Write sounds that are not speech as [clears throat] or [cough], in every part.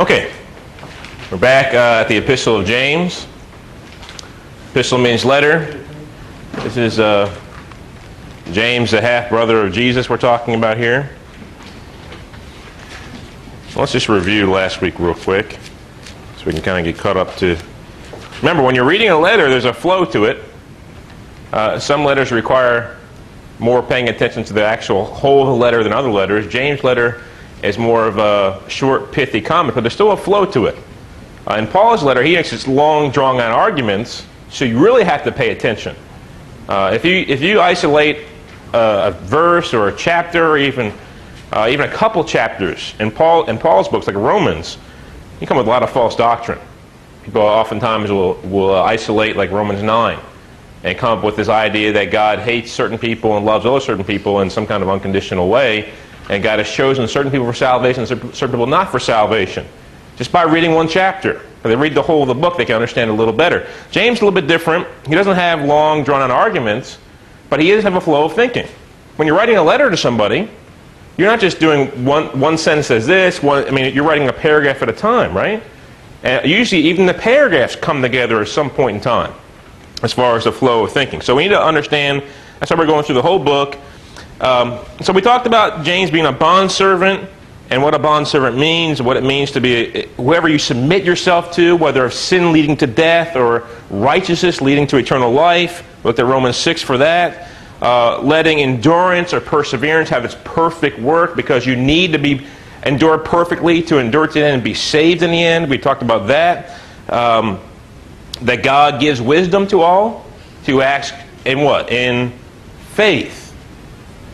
Okay, we're back uh, at the Epistle of James. Epistle means letter. This is uh, James, the half brother of Jesus, we're talking about here. Let's just review last week real quick so we can kind of get caught up to. Remember, when you're reading a letter, there's a flow to it. Uh, some letters require more paying attention to the actual whole letter than other letters. James' letter is more of a short, pithy comment, but there's still a flow to it. Uh, in Paul's letter, he makes long, drawn-out arguments, so you really have to pay attention. Uh, if you if you isolate uh, a verse or a chapter, or even uh, even a couple chapters in Paul in Paul's books, like Romans, you come with a lot of false doctrine. People oftentimes will will isolate like Romans nine and come up with this idea that God hates certain people and loves other certain people in some kind of unconditional way and God has chosen certain people for salvation and certain people not for salvation. Just by reading one chapter. If they read the whole of the book, they can understand a little better. James is a little bit different. He doesn't have long, drawn out arguments, but he does have a flow of thinking. When you're writing a letter to somebody, you're not just doing one, one sentence says this, one, I mean, you're writing a paragraph at a time, right? And usually, even the paragraphs come together at some point in time as far as the flow of thinking. So we need to understand, that's why we're going through the whole book. Um, so we talked about James being a bondservant and what a bondservant means, what it means to be whoever you submit yourself to, whether of sin leading to death or righteousness leading to eternal life. Looked at Romans 6 for that. Uh, letting endurance or perseverance have its perfect work because you need to be endure perfectly to endure to the end and be saved in the end. We talked about that. Um, that God gives wisdom to all to ask in what? In faith.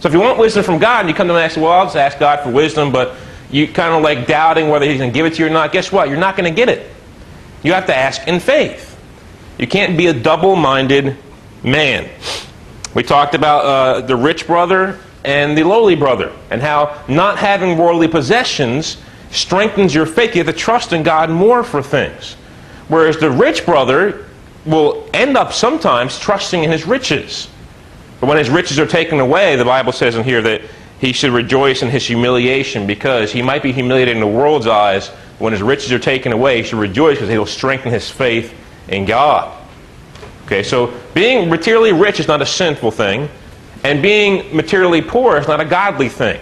So if you want wisdom from God and you come to him and say, well, I'll just ask God for wisdom, but you kind of like doubting whether he's going to give it to you or not, guess what? You're not going to get it. You have to ask in faith. You can't be a double-minded man. We talked about uh, the rich brother and the lowly brother and how not having worldly possessions strengthens your faith. You have to trust in God more for things. Whereas the rich brother will end up sometimes trusting in his riches. But when his riches are taken away, the Bible says in here that he should rejoice in his humiliation because he might be humiliated in the world's eyes. When his riches are taken away, he should rejoice because he will strengthen his faith in God. Okay, so being materially rich is not a sinful thing, and being materially poor is not a godly thing.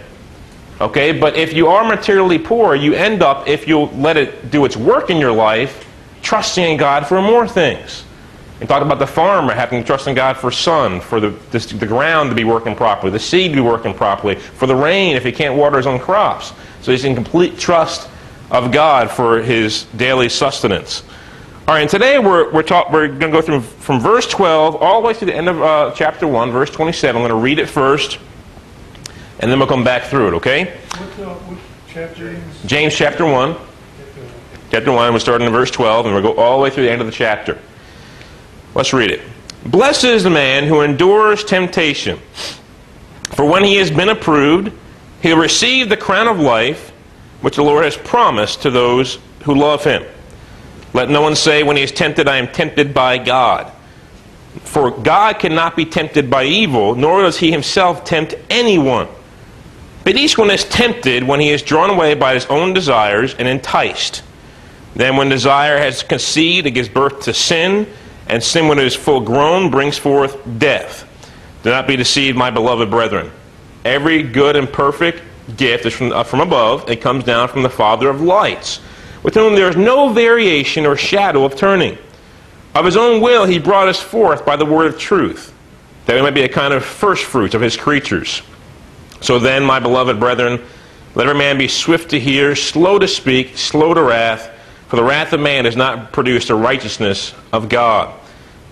Okay, but if you are materially poor, you end up, if you let it do its work in your life, trusting in God for more things. And talked about the farmer having to trust in God for sun, for the, the, the, ground to be working properly, the seed to be working properly, for the rain if he can't water his own crops. So he's in complete trust of God for his daily sustenance. All right, and today we're, we're, talk, we're going to go through from verse 12 all the way to the end of uh, chapter 1, verse 27. I'm going to read it first, and then we'll come back through it, okay? What, uh, what chapter James chapter 1. Chapter 1, we're starting in verse 12, and we'll go all the way through the end of the chapter. Let's read it. Blessed is the man who endures temptation, for when he has been approved, he'll receive the crown of life which the Lord has promised to those who love him. Let no one say when he is tempted, I am tempted by God. For God cannot be tempted by evil, nor does he himself tempt anyone. But each one is tempted when he is drawn away by his own desires and enticed. Then, when desire has conceived, it gives birth to sin and sin, when it is full grown, brings forth death. Do not be deceived, my beloved brethren. Every good and perfect gift is from, uh, from above. It comes down from the Father of lights, with whom there is no variation or shadow of turning. Of his own will, he brought us forth by the word of truth, that we might be a kind of first fruits of his creatures. So then, my beloved brethren, let every man be swift to hear, slow to speak, slow to wrath for the wrath of man has not produced the righteousness of God.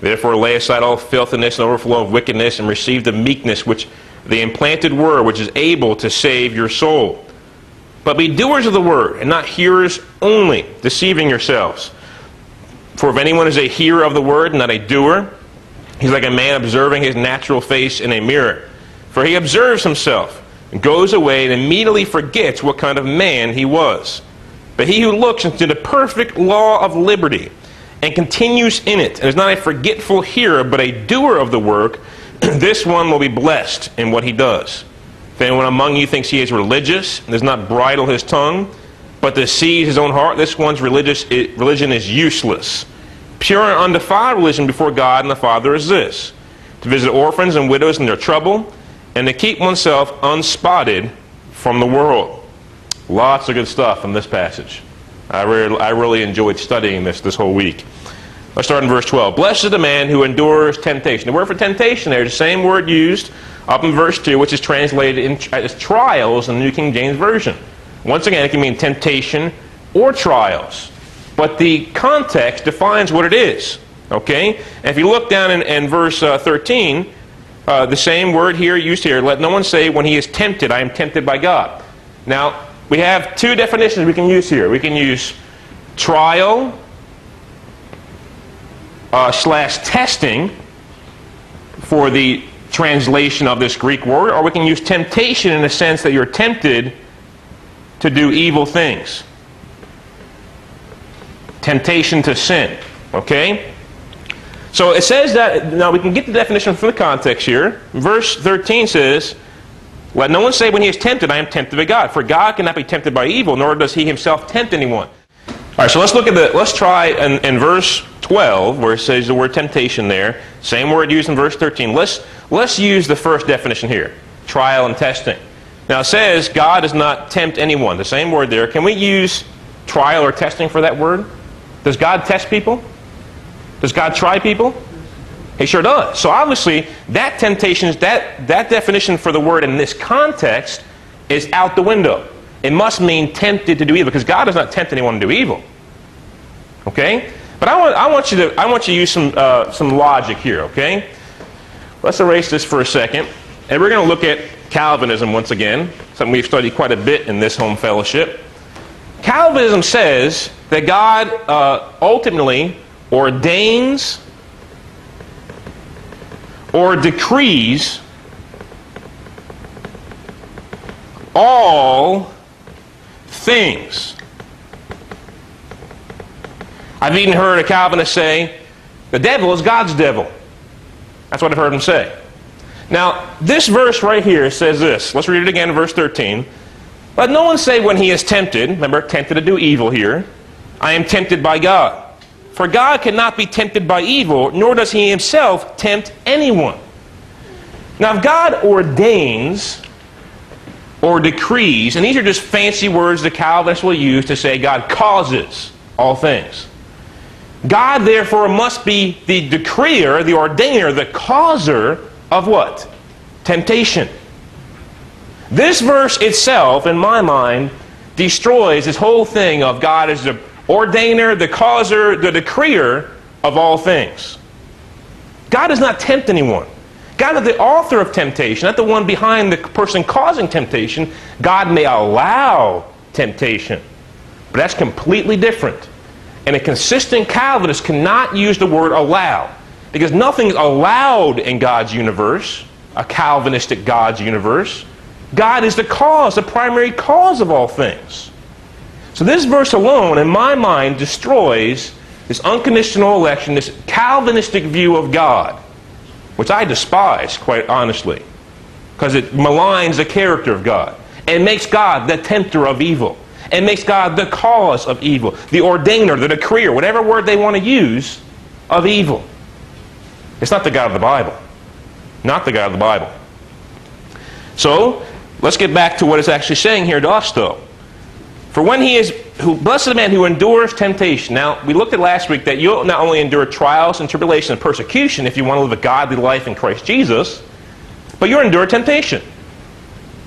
Therefore lay aside all filthiness and overflow of wickedness, and receive the meekness which the implanted word, which is able to save your soul. But be doers of the word, and not hearers only, deceiving yourselves. For if anyone is a hearer of the word, not a doer, he's like a man observing his natural face in a mirror. For he observes himself, and goes away, and immediately forgets what kind of man he was. But he who looks into the perfect law of liberty and continues in it, and is not a forgetful hearer, but a doer of the work, [clears throat] this one will be blessed in what he does. If anyone among you thinks he is religious and does not bridle his tongue, but deceives his own heart, this one's religious, religion is useless. Pure and undefiled religion before God and the Father is this to visit orphans and widows in their trouble, and to keep oneself unspotted from the world. Lots of good stuff in this passage. I really, I really enjoyed studying this this whole week. Let's start in verse 12. Blessed is the man who endures temptation. The word for temptation there is the same word used up in verse 2, which is translated in, as trials in the New King James Version. Once again, it can mean temptation or trials. But the context defines what it is. Okay? And if you look down in, in verse uh, 13, uh, the same word here used here, let no one say when he is tempted, I am tempted by God. Now, we have two definitions we can use here. We can use trial uh, slash testing for the translation of this Greek word, or we can use temptation in the sense that you're tempted to do evil things. Temptation to sin. Okay? So it says that, now we can get the definition from the context here. Verse 13 says, Let no one say when he is tempted, I am tempted by God. For God cannot be tempted by evil, nor does he himself tempt anyone. All right, so let's look at the, let's try in, in verse 12, where it says the word temptation there, same word used in verse 13. Let's, let's use the first definition here trial and testing. Now it says God does not tempt anyone, the same word there. Can we use trial or testing for that word? Does God test people? Does God try people? He sure does. So obviously, that temptation, that, that definition for the word in this context is out the window. It must mean tempted to do evil, because God does not tempt anyone to do evil. Okay? But I want, I want, you, to, I want you to use some, uh, some logic here, okay? Let's erase this for a second. And we're going to look at Calvinism once again, something we've studied quite a bit in this home fellowship. Calvinism says that God uh, ultimately ordains or decrees all things. I've even heard a Calvinist say, the devil is God's devil. That's what I've heard him say. Now, this verse right here says this. Let's read it again, verse 13. Let no one say when he is tempted, remember, tempted to do evil here, I am tempted by God. For God cannot be tempted by evil, nor does he himself tempt anyone. Now, if God ordains or decrees, and these are just fancy words the Calvinists will use to say God causes all things. God, therefore, must be the decreer, the ordainer, the causer of what? Temptation. This verse itself, in my mind, destroys this whole thing of God as the ordainer, the causer, the decreer of all things. God does not tempt anyone. God is the author of temptation, not the one behind the person causing temptation. God may allow temptation, but that's completely different. And a consistent Calvinist cannot use the word allow because nothing is allowed in God's universe, a Calvinistic God's universe. God is the cause, the primary cause of all things. So this verse alone, in my mind, destroys this unconditional election, this Calvinistic view of God, which I despise, quite honestly, because it maligns the character of God and makes God the tempter of evil and makes God the cause of evil, the ordainer, the decreer, whatever word they want to use, of evil. It's not the God of the Bible. Not the God of the Bible. So, let's get back to what it's actually saying here to us, though. For when he is, who, blessed the man who endures temptation. Now, we looked at last week that you'll not only endure trials and tribulation and persecution if you want to live a godly life in Christ Jesus, but you'll endure temptation.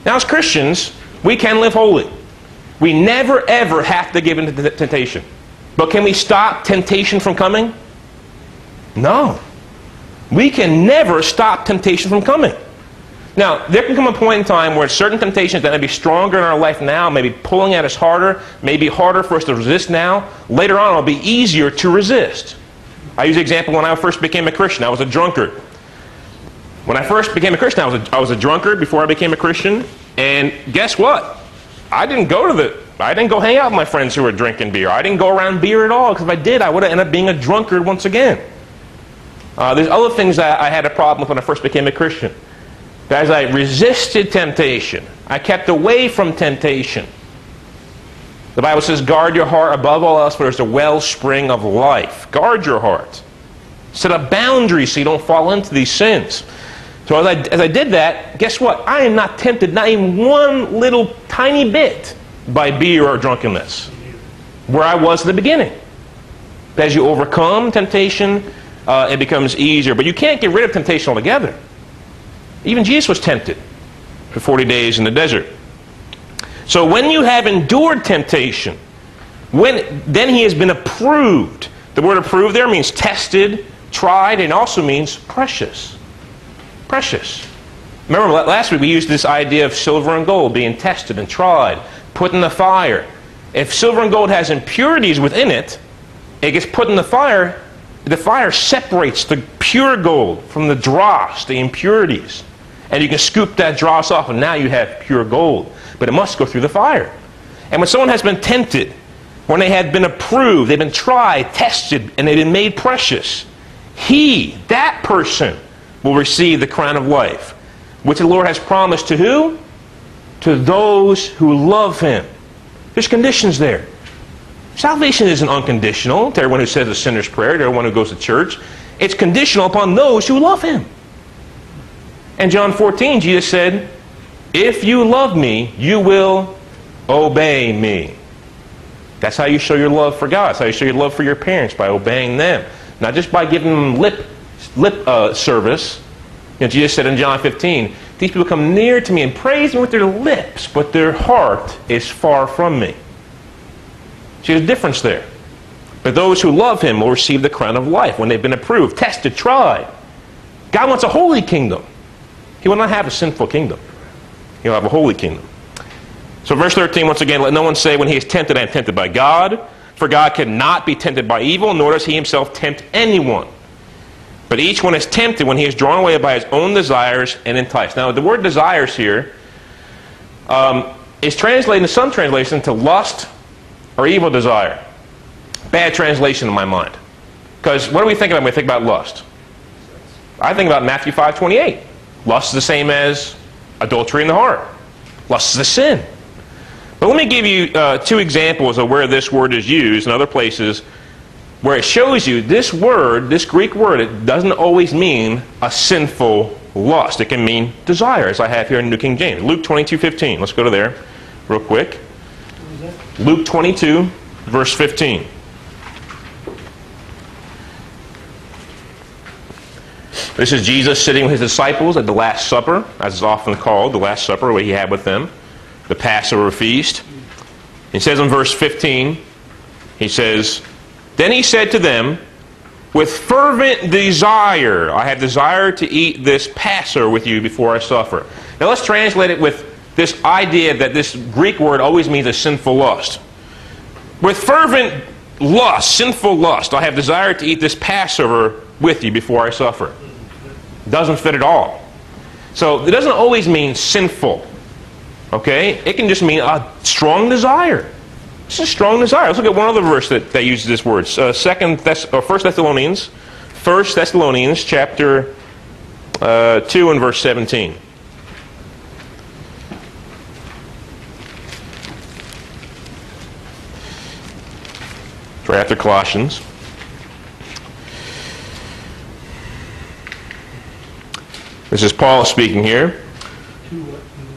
Now, as Christians, we can live holy. We never, ever have to give in to temptation. But can we stop temptation from coming? No. We can never stop temptation from coming. Now, there can come a point in time where certain temptations that may be stronger in our life now, maybe pulling at us harder, may be harder for us to resist now. Later on, it'll be easier to resist. I use the example when I first became a Christian. I was a drunkard. When I first became a Christian, I was a, I was a drunkard before I became a Christian. And guess what? I didn't go to the, I didn't go hang out with my friends who were drinking beer. I didn't go around beer at all, because if I did, I would have ended up being a drunkard once again. Uh, there's other things that I had a problem with when I first became a Christian. As I resisted temptation, I kept away from temptation. The Bible says, guard your heart above all else, for there's the wellspring of life. Guard your heart. Set up boundaries so you don't fall into these sins. So as I, as I did that, guess what? I am not tempted, not even one little tiny bit, by beer or drunkenness, where I was in the beginning. As you overcome temptation, uh, it becomes easier. But you can't get rid of temptation altogether. Even Jesus was tempted for 40 days in the desert. So when you have endured temptation, when, then he has been approved. The word approved there means tested, tried, and also means precious. Precious. Remember last week we used this idea of silver and gold being tested and tried, put in the fire. If silver and gold has impurities within it, it gets put in the fire. The fire separates the pure gold from the dross, the impurities. And you can scoop that dross off, and now you have pure gold. But it must go through the fire. And when someone has been tempted, when they have been approved, they've been tried, tested, and they've been made precious, he, that person, will receive the crown of life, which the Lord has promised to who? To those who love him. There's conditions there. Salvation isn't unconditional to everyone who says a sinner's prayer, to everyone who goes to church. It's conditional upon those who love him. And John 14, Jesus said, If you love me, you will obey me. That's how you show your love for God. That's how you show your love for your parents, by obeying them. Not just by giving them lip, lip uh, service. You know, Jesus said in John 15, These people come near to me and praise me with their lips, but their heart is far from me. See, there's a difference there. But those who love him will receive the crown of life when they've been approved, tested, tried. God wants a holy kingdom. He will not have a sinful kingdom. He'll have a holy kingdom. So, verse 13, once again, let no one say when he is tempted, I am tempted by God. For God cannot be tempted by evil, nor does he himself tempt anyone. But each one is tempted when he is drawn away by his own desires and enticed. Now, the word desires here um, is translated in some translations to lust or evil desire. Bad translation in my mind. Because what do we think about when we think about lust? I think about Matthew 5 28. Lust is the same as adultery in the heart. Lust is a sin. But let me give you uh, two examples of where this word is used in other places where it shows you this word, this Greek word, it doesn't always mean a sinful lust. It can mean desire, as I have here in New King James. Luke 22 15. Let's go to there real quick. Luke 22, verse 15. This is Jesus sitting with his disciples at the Last Supper, as it's often called, the Last Supper, what he had with them, the Passover feast. He says in verse 15, he says, Then he said to them, With fervent desire, I have desired to eat this Passover with you before I suffer. Now let's translate it with this idea that this Greek word always means a sinful lust. With fervent lust, sinful lust, I have desired to eat this Passover with you before I suffer. Doesn't fit at all. So it doesn't always mean sinful. Okay? It can just mean a strong desire. It's a strong desire. Let's look at one other verse that, that uses this word. Uh, second Thess- or First Thessalonians, First Thessalonians chapter uh, 2 and verse 17. right after Colossians. This is Paul speaking here.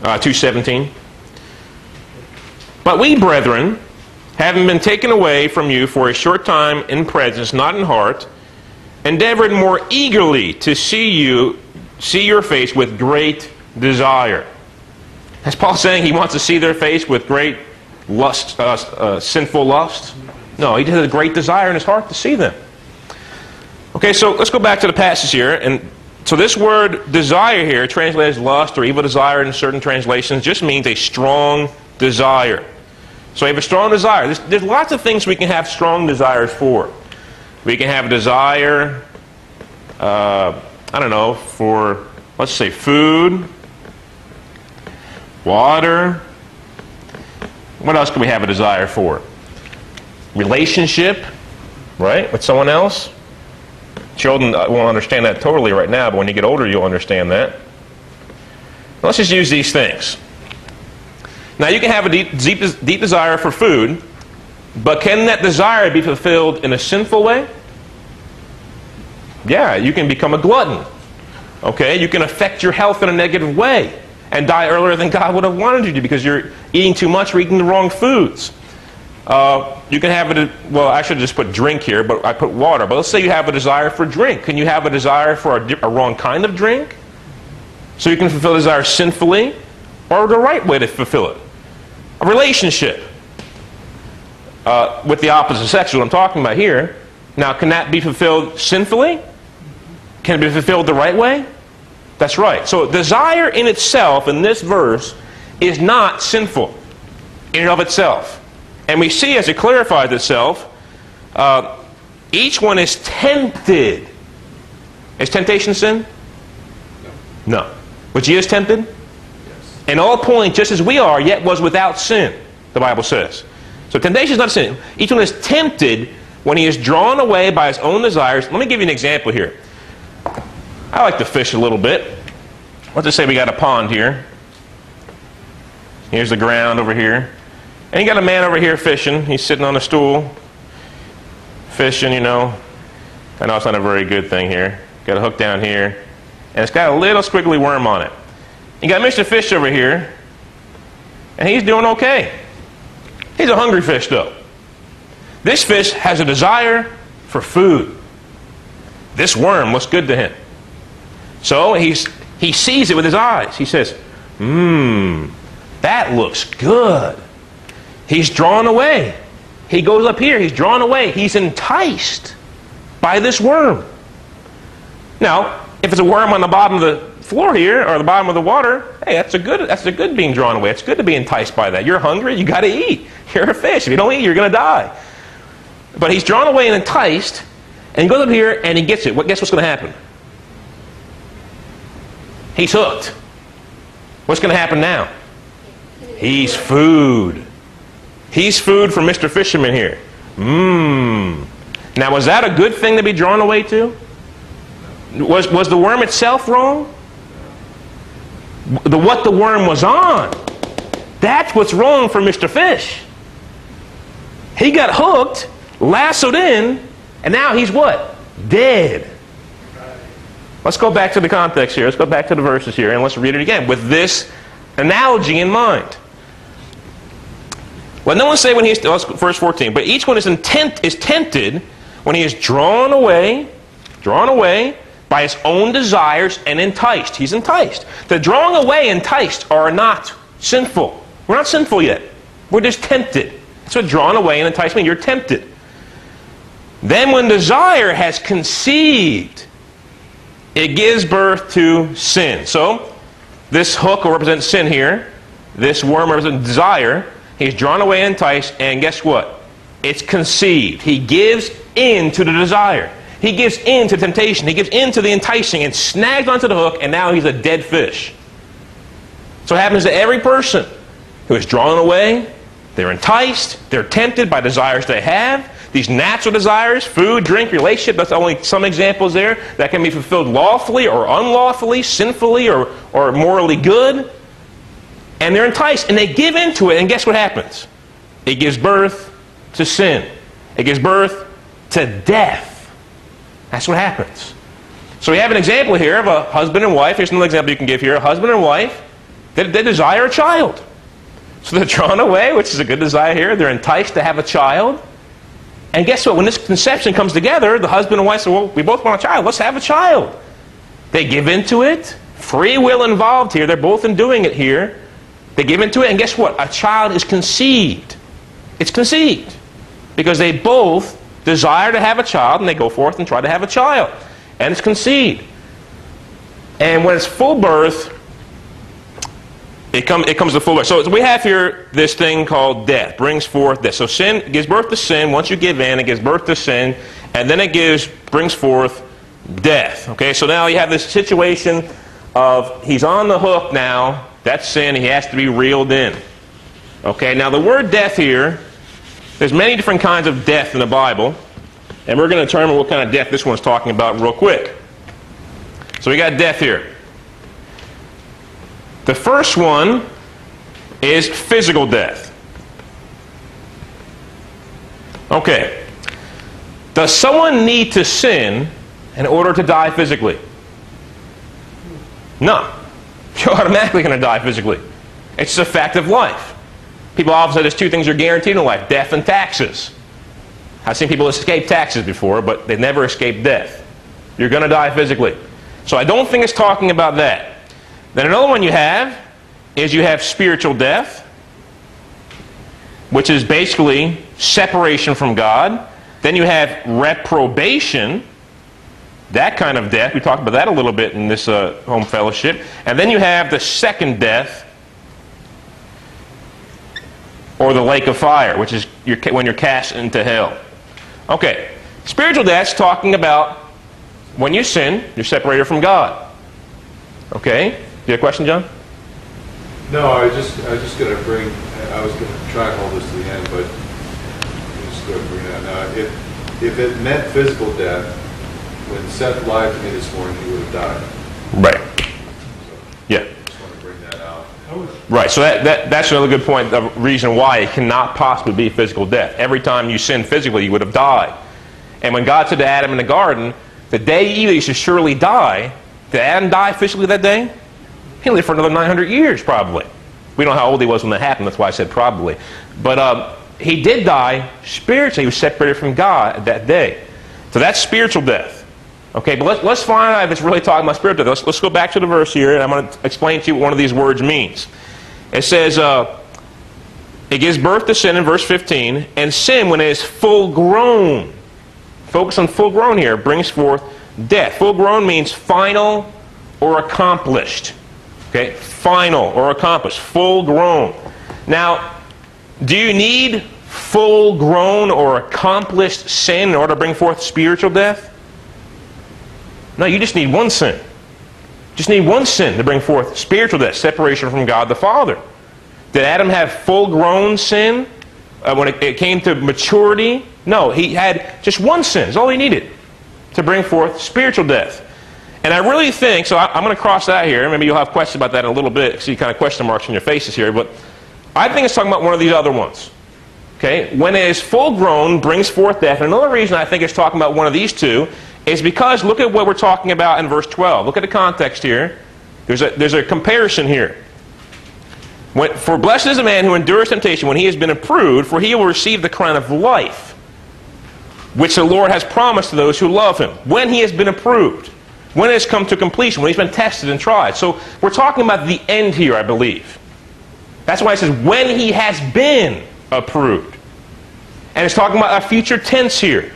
Uh, 217. But we, brethren, having been taken away from you for a short time in presence, not in heart, endeavored more eagerly to see you, see your face with great desire. As Paul saying he wants to see their face with great lust, uh, uh, sinful lust. No, he had a great desire in his heart to see them. Okay, so let's go back to the passage here. And so this word desire here, translated as lust or evil desire in certain translations, just means a strong desire. So you have a strong desire. There's, there's lots of things we can have strong desires for. We can have a desire, uh, I don't know, for, let's say, food, water. What else can we have a desire for? relationship, right, with someone else. Children won't understand that totally right now, but when you get older, you'll understand that. Let's just use these things. Now, you can have a deep, deep, deep desire for food, But can that desire be fulfilled in a sinful way? Yeah, you can become a glutton. Okay, you can affect your health in a negative way and die earlier than God would have wanted you to because you're eating too much or eating the wrong foods. Uh, you can have it, well, I should just put drink here, but I put water. But let's say you have a desire for drink. Can you have a desire for a, a wrong kind of drink? So you can fulfill desire sinfully or the right way to fulfill it. A relationship uh, with the opposite sex, what I'm talking about here. Now, can that be fulfilled sinfully? Can it be fulfilled the right way? That's right. So, desire in itself, in this verse, is not sinful in and of itself. And we see as it clarifies itself, uh, each one is tempted. Is temptation sin? No. Was Jesus tempted? Yes. In all points, just as we are, yet was without sin, the Bible says. So temptation is not sin. Each one is tempted when he is drawn away by his own desires. Let me give you an example here. I like to fish a little bit. Let's just say we got a pond here. Here's the ground over here. And you got a man over here fishing. He's sitting on a stool, fishing, you know. I know it's not a very good thing here. Got a hook down here. And it's got a little squiggly worm on it. You got Mr. Fish over here. And he's doing okay. He's a hungry fish, though. This fish has a desire for food. This worm looks good to him. So he's, he sees it with his eyes. He says, Mmm, that looks good. He's drawn away. He goes up here. He's drawn away. He's enticed by this worm. Now, if it's a worm on the bottom of the floor here or the bottom of the water, hey, that's a good that's a good being drawn away. It's good to be enticed by that. You're hungry, you got to eat. You're a fish. If you don't eat, you're going to die. But he's drawn away and enticed, and he goes up here and he gets it. What guess what's going to happen? He's hooked. What's going to happen now? He's food. He's food for Mr. Fisherman here. Mmm. Now, was that a good thing to be drawn away to? Was, was the worm itself wrong? The, what the worm was on. That's what's wrong for Mr. Fish. He got hooked, lassoed in, and now he's what? Dead. Let's go back to the context here. Let's go back to the verses here and let's read it again with this analogy in mind. Let no one say when he he's verse 14, but each one is intent is tempted when he is drawn away, drawn away by his own desires and enticed. He's enticed. The drawing away enticed are not sinful. We're not sinful yet. We're just tempted. That's what drawn away and enticed mean. You're tempted. Then when desire has conceived, it gives birth to sin. So, this hook will represent sin here. This worm represents desire. He's drawn away and enticed, and guess what? It's conceived. He gives in to the desire. He gives in to temptation. He gives in to the enticing and snags onto the hook, and now he's a dead fish. So it happens to every person who is drawn away, they're enticed, they're tempted by desires they have. These natural desires, food, drink, relationship, that's only some examples there, that can be fulfilled lawfully or unlawfully, sinfully or, or morally good. And they're enticed and they give into it, and guess what happens? It gives birth to sin. It gives birth to death. That's what happens. So we have an example here of a husband and wife. Here's another example you can give here. A husband and wife, they, they desire a child. So they're drawn away, which is a good desire here. They're enticed to have a child. And guess what? When this conception comes together, the husband and wife say, well, we both want a child. Let's have a child. They give into it. Free will involved here. They're both in doing it here. They give into it, and guess what? A child is conceived. It's conceived. Because they both desire to have a child, and they go forth and try to have a child. And it's conceived. And when it's full birth, it, come, it comes to full birth. So we have here this thing called death, brings forth death. So sin gives birth to sin. Once you give in, it gives birth to sin, and then it gives brings forth death. Okay, so now you have this situation of he's on the hook now. That's sin. He has to be reeled in. Okay, now the word death here there's many different kinds of death in the Bible, and we're going to determine what kind of death this one's talking about real quick. So we got death here. The first one is physical death. Okay. Does someone need to sin in order to die physically? No. [laughs] You're automatically going to die physically. It's a fact of life. People often say there's two things you're guaranteed in life death and taxes. I've seen people escape taxes before, but they never escape death. You're going to die physically. So I don't think it's talking about that. Then another one you have is you have spiritual death, which is basically separation from God. Then you have reprobation, that kind of death. We talked about that a little bit in this uh, home fellowship. And then you have the second death, or the lake of fire, which is you're, when you're cast into hell. Okay, spiritual death's talking about when you sin, you're separated from God. Okay, do you have a question, John? No, I was just, I was just gonna bring, I was gonna try and hold this to the end, but I'm just gonna bring that now. If, if it meant physical death, when Seth lied to me this morning, he would have died. Right. So, Yeah. Just wanna bring that out. Right, so that, that, that's another good point, the reason why it cannot possibly be physical death. Every time you sin physically, you would have died. And when God said to Adam in the garden, the day you eat, you should surely die, did Adam die physically that day? He lived for another 900 years, probably. We don't know how old he was when that happened, that's why I said probably. But um, he did die spiritually. He was separated from God that day. So that's spiritual death. Okay, but let's, let's find out if it's really talking about spiritual. Let's, let's go back to the verse here, and I'm going to explain to you what one of these words means. It says, uh, it gives birth to sin in verse 15, and sin, when it is full grown, focus on full grown here, brings forth death. Full grown means final or accomplished. Okay, final or accomplished, full grown. Now, do you need full grown or accomplished sin in order to bring forth spiritual death? No, you just need one sin. Just need one sin to bring forth spiritual death, separation from God the Father. Did Adam have full grown sin uh, when it, it came to maturity? No, he had just one sin. That's all he needed to bring forth spiritual death. And I really think, so I, am going to cross that here. Maybe you'll have questions about that in a little bit. See kind of question marks in your faces here. But I think it's talking about one of these other ones. Okay? When it is full grown, brings forth death. And another reason I think it's talking about one of these two is because look at what we're talking about in verse 12. Look at the context here. There's a, there's a comparison here. When, for blessed is the man who endures temptation when he has been approved, for he will receive the crown of life, which the Lord has promised to those who love him, when he has been approved, when it has come to completion, when he's been tested and tried. So we're talking about the end here, I believe. That's why it says, when he has been approved. And it's talking about a future tense here.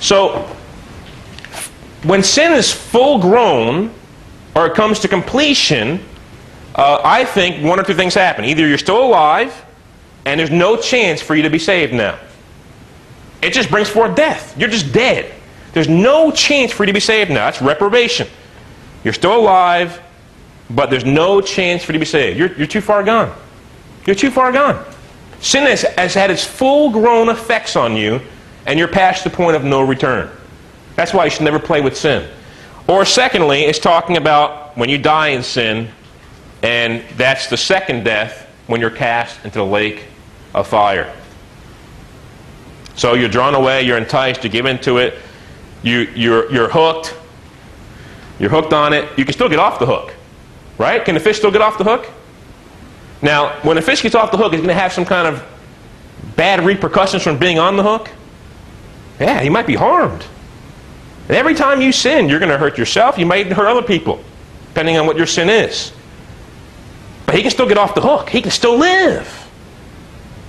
So when sin is full grown, or it comes to completion, uh, I think one or two things happen. Either you're still alive, and there's no chance for you to be saved now. It just brings forth death. You're just dead. There's no chance for you to be saved now. That's reprobation. You're still alive, but there's no chance for you to be saved. You're, you're too far gone. You're too far gone. Sin has, has had its full grown effects on you, and you're past the point of no return. That's why you should never play with sin. Or, secondly, it's talking about when you die in sin, and that's the second death when you're cast into the lake of fire. So you're drawn away, you're enticed, you give into it, you, you're, you're hooked, you're hooked on it. You can still get off the hook, right? Can the fish still get off the hook? Now, when a fish gets off the hook, is going to have some kind of bad repercussions from being on the hook? Yeah, he might be harmed. And every time you sin, you're going to hurt yourself. You might hurt other people, depending on what your sin is. But he can still get off the hook. He can still live.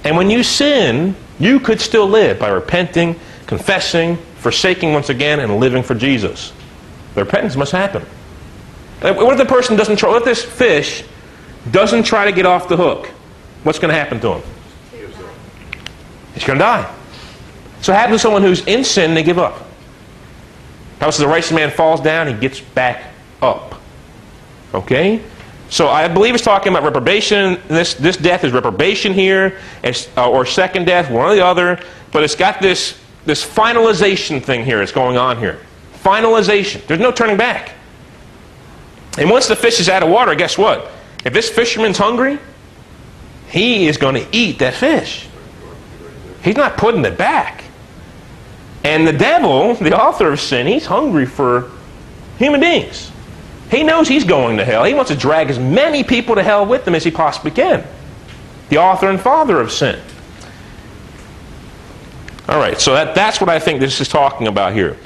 And when you sin, you could still live by repenting, confessing, forsaking once again, and living for Jesus. The repentance must happen. Uh, what if the person doesn't try, what if this fish doesn't try to get off the hook? What's going to happen to him? He's going to die. So it happens to someone who's in sin, they give up. How says the righteous man falls down, he gets back up. Okay? So I believe it's talking about reprobation. This, this death is reprobation here, uh, or second death, one or the other. But it's got this, this finalization thing here that's going on here. Finalization. There's no turning back. And once the fish is out of water, guess what? If this fisherman's hungry, he is going to eat that fish. He's not putting it back. And the devil, the author of sin, he's hungry for human beings. He knows he's going to hell. He wants to drag as many people to hell with him as he possibly can. The author and father of sin. All right, so that, that's what I think this is talking about here.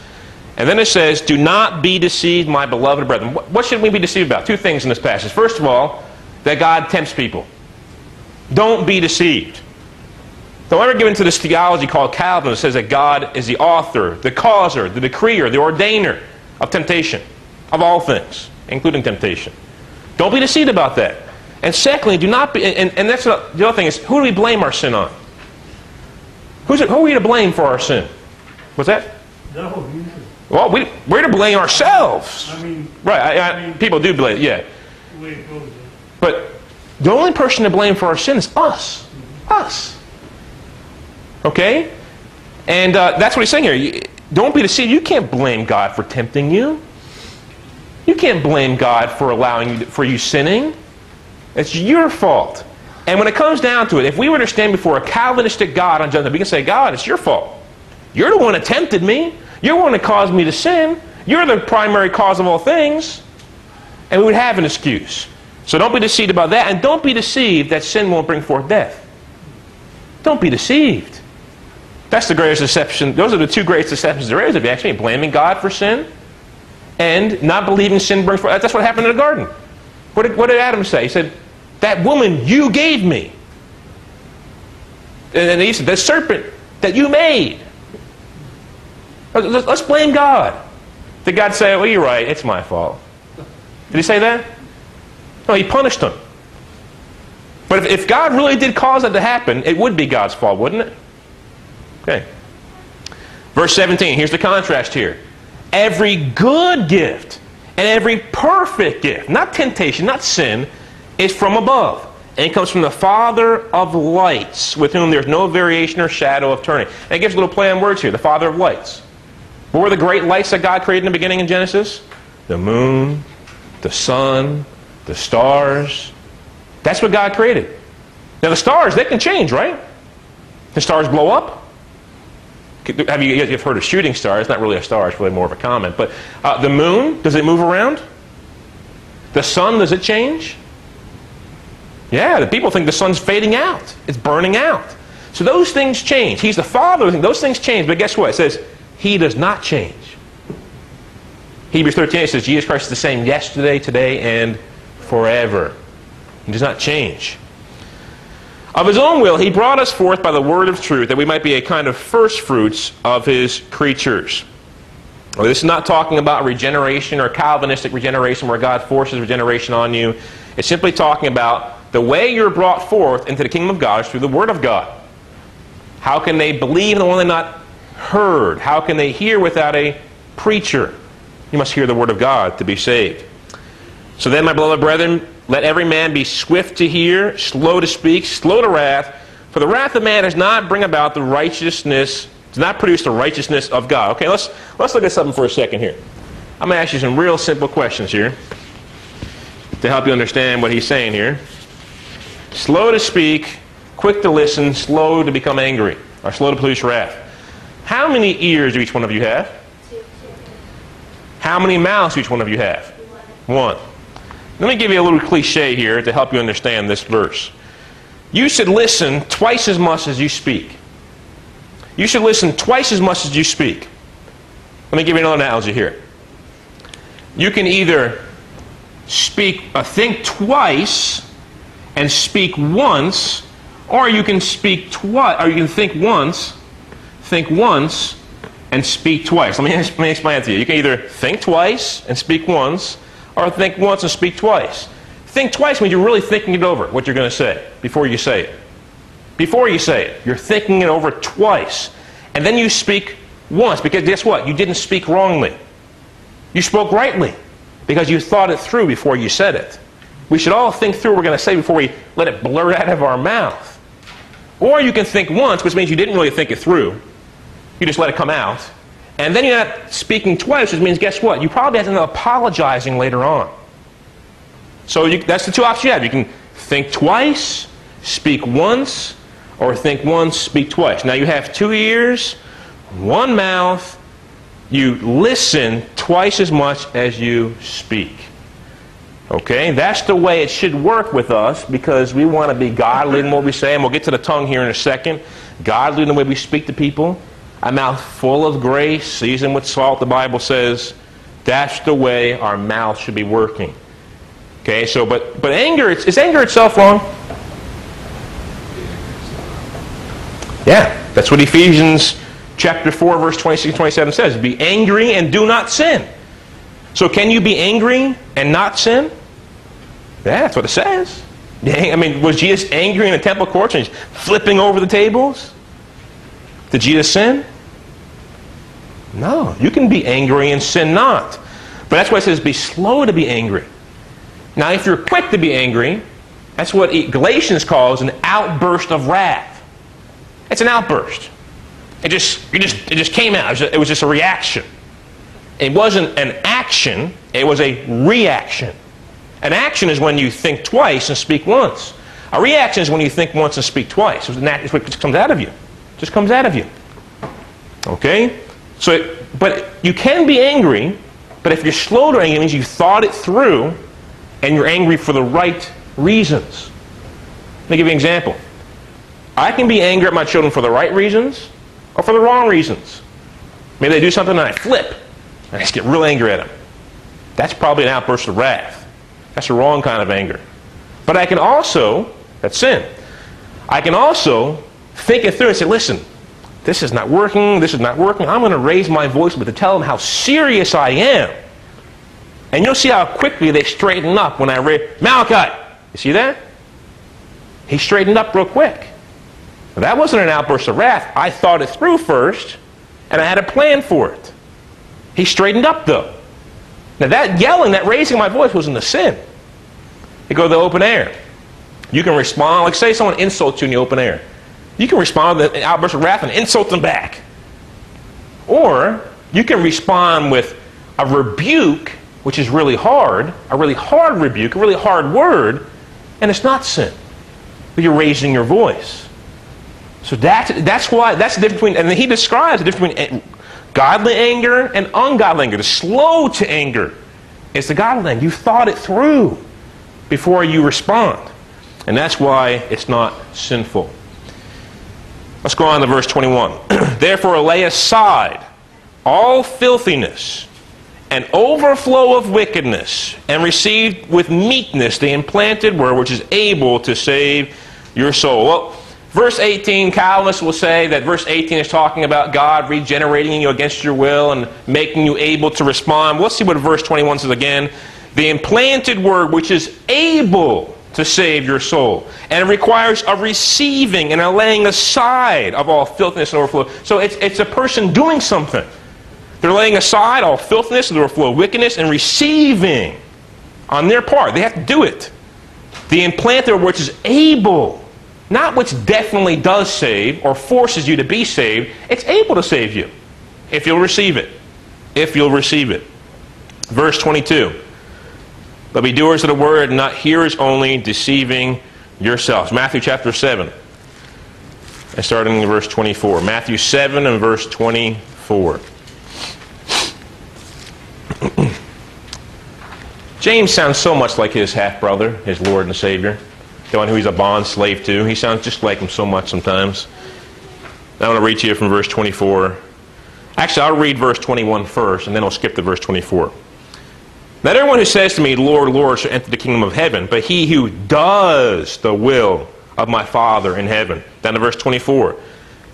And then it says, Do not be deceived, my beloved brethren. What, what should we be deceived about? Two things in this passage. First of all, that God tempts people. Don't be deceived. Don't ever give into this theology called Calvin that says that God is the author, the causer, the decreer, the ordainer of temptation, of all things, including temptation. Don't be deceived about that. And secondly, do not be, and, and that's the other thing is, who do we blame our sin on? Who's it, who are we to blame for our sin? What's that? No, you, Well, we, we're to blame ourselves. I mean, Right, I, I, people do blame, yeah. the way it. But the only person to blame for our sin is us. Us. Okay? And uh, that's what he's saying here. You, don't be deceived. You can't blame God for tempting you. You can't blame God for allowing you, for you sinning. It's your fault. And when it comes down to it, if we were to stand before a Calvinistic God on judgment, we can say, God, it's your fault. You're the one that tempted me. You're the one that caused me to sin. You're the primary cause of all things. And we would have an excuse. So don't be deceived about that. And don't be deceived that sin won't bring forth death. Don't be deceived. That's the greatest deception. Those are the two greatest deceptions there is, if you ask me. Blaming God for sin and not believing sin brings forth. That's what happened in the garden. What did, what did Adam say? He said, That woman you gave me. And then he said, The serpent that you made. Uh, let's let's blame God. Did God say, Well, you're right, it's my fault? Did he say that? No, he punished them. But if, if God really did cause that to happen, it would be God's fault, wouldn't it? Okay. Verse 17, here's the contrast here. Every good gift and every perfect gift, not temptation, not sin, is from above. And it comes from the Father of lights, with whom there's no variation or shadow of turning. And it gives a little play on words here the Father of lights. What were the great lights that God created in the beginning in Genesis? The moon, the sun, the stars. That's what God created. Now, the stars, they can change, right? The stars blow up. Have you you've heard of shooting stars? It's not really a star, it's really more of a comment. But uh, the moon, does it move around? The sun, does it change? Yeah, the people think the sun's fading out. It's burning out. So those things change. He's the father. Those things change. But guess what? It says, He does not change. Hebrews 13 it says, Jesus Christ is the same yesterday, today, and forever. He does not change. Of his own will, he brought us forth by the word of truth, that we might be a kind of first fruits of his creatures. Well, this is not talking about regeneration or Calvinistic regeneration where God forces regeneration on you. It's simply talking about the way you're brought forth into the kingdom of God is through the word of God. How can they believe in the one they not heard? How can they hear without a preacher? You must hear the word of God to be saved. So then, my beloved brethren, let every man be swift to hear, slow to speak, slow to wrath. For the wrath of man does not bring about the righteousness, does not produce the righteousness of God. Okay, let's, let's look at something for a second here. I'm going to ask you some real simple questions here to help you understand what he's saying here. Slow to speak, quick to listen, slow to become angry, or slow to produce wrath. How many ears do each one of you have? How many mouths do each one of you have? One. Let me give you a little cliche here to help you understand this verse. You should listen twice as much as you speak. You should listen twice as much as you speak. Let me give you another analogy here. You can either speak, uh, think twice and speak once, or you can speak twice, or you can think once, think once, and speak twice. Let me, [laughs] let me explain it to you. You can either think twice and speak once, or think once and speak twice. Think twice means you're really thinking it over, what you're going to say, before you say it. Before you say it, you're thinking it over twice. And then you speak once, because guess what? You didn't speak wrongly. You spoke rightly, because you thought it through before you said it. We should all think through what we're going to say before we let it blurt out of our mouth. Or you can think once, which means you didn't really think it through. You just let it come out. And then you're not speaking twice, which means guess what? You probably have to end up apologizing later on. So you, that's the two options you have. You can think twice, speak once, or think once, speak twice. Now you have two ears, one mouth, you listen twice as much as you speak. Okay? That's the way it should work with us because we want to be godly in what we say, and we'll get to the tongue here in a second. Godly in the way we speak to people. A mouth full of grace, seasoned with salt, the Bible says. That's the way our mouth should be working. Okay, so, but, but anger, is anger itself wrong? Yeah, that's what Ephesians chapter 4, verse 26 27 says. Be angry and do not sin. So can you be angry and not sin? Yeah, that's what it says. [laughs] I mean, was Jesus angry in the temple courts and he's flipping over the tables? Did Jesus sin? No. You can be angry and sin not. But that's why it says be slow to be angry. Now, if you're quick to be angry, that's what Galatians calls an outburst of wrath. It's an outburst. It just, it just, it just came out. It was just a reaction. It wasn't an action, it was a reaction. An action is when you think twice and speak once. A reaction is when you think once and speak twice. It's what comes out of you. Just comes out of you. Okay? So, it, but you can be angry, but if you're slow to anger, it means you've thought it through and you're angry for the right reasons. Let me give you an example. I can be angry at my children for the right reasons or for the wrong reasons. Maybe they do something and I flip and I just get real angry at them. That's probably an outburst of wrath. That's the wrong kind of anger. But I can also, that's sin. I can also think it through and say, listen, this is not working, this is not working. I'm going to raise my voice but to tell them how serious I am. And you'll see how quickly they straighten up when I read Malachi. You see that? He straightened up real quick. Now, that wasn't an outburst of wrath. I thought it through first, and I had a plan for it. He straightened up, though. Now, that yelling, that raising my voice wasn't a sin. You go to the open air. You can respond, like say someone insults you in the open air. You can respond with an outburst of wrath and insult them back. Or you can respond with a rebuke, which is really hard, a really hard rebuke, a really hard word, and it's not sin. But you're raising your voice. So that, that's why, that's the difference between, and he describes the difference between godly anger and ungodly anger. The slow to anger is the godly anger. You thought it through before you respond. And that's why it's not sinful. Let's go on to verse 21. [clears throat] Therefore, lay aside all filthiness and overflow of wickedness, and receive with meekness the implanted word which is able to save your soul. Well, verse 18, Calvinists will say that verse 18 is talking about God regenerating you against your will and making you able to respond. Let's see what verse 21 says again. The implanted word which is able to save your soul. And it requires a receiving and a laying aside of all filthiness and overflow. So it's, it's a person doing something. They're laying aside all filthiness and overflow of wickedness and receiving on their part. They have to do it. The implanter which is able, not which definitely does save or forces you to be saved, it's able to save you if you'll receive it. If you'll receive it. Verse 22. But be doers of the word, not hearers only, deceiving yourselves. Matthew chapter 7. And starting in verse 24. Matthew 7 and verse 24. [clears throat] James sounds so much like his half brother, his Lord and Savior, the one who he's a bond slave to. He sounds just like him so much sometimes. I want to read to you from verse 24. Actually, I'll read verse 21 first, and then I'll skip to verse 24. Not everyone who says to me, Lord, Lord, shall enter the kingdom of heaven, but he who does the will of my Father in heaven. Down to verse 24.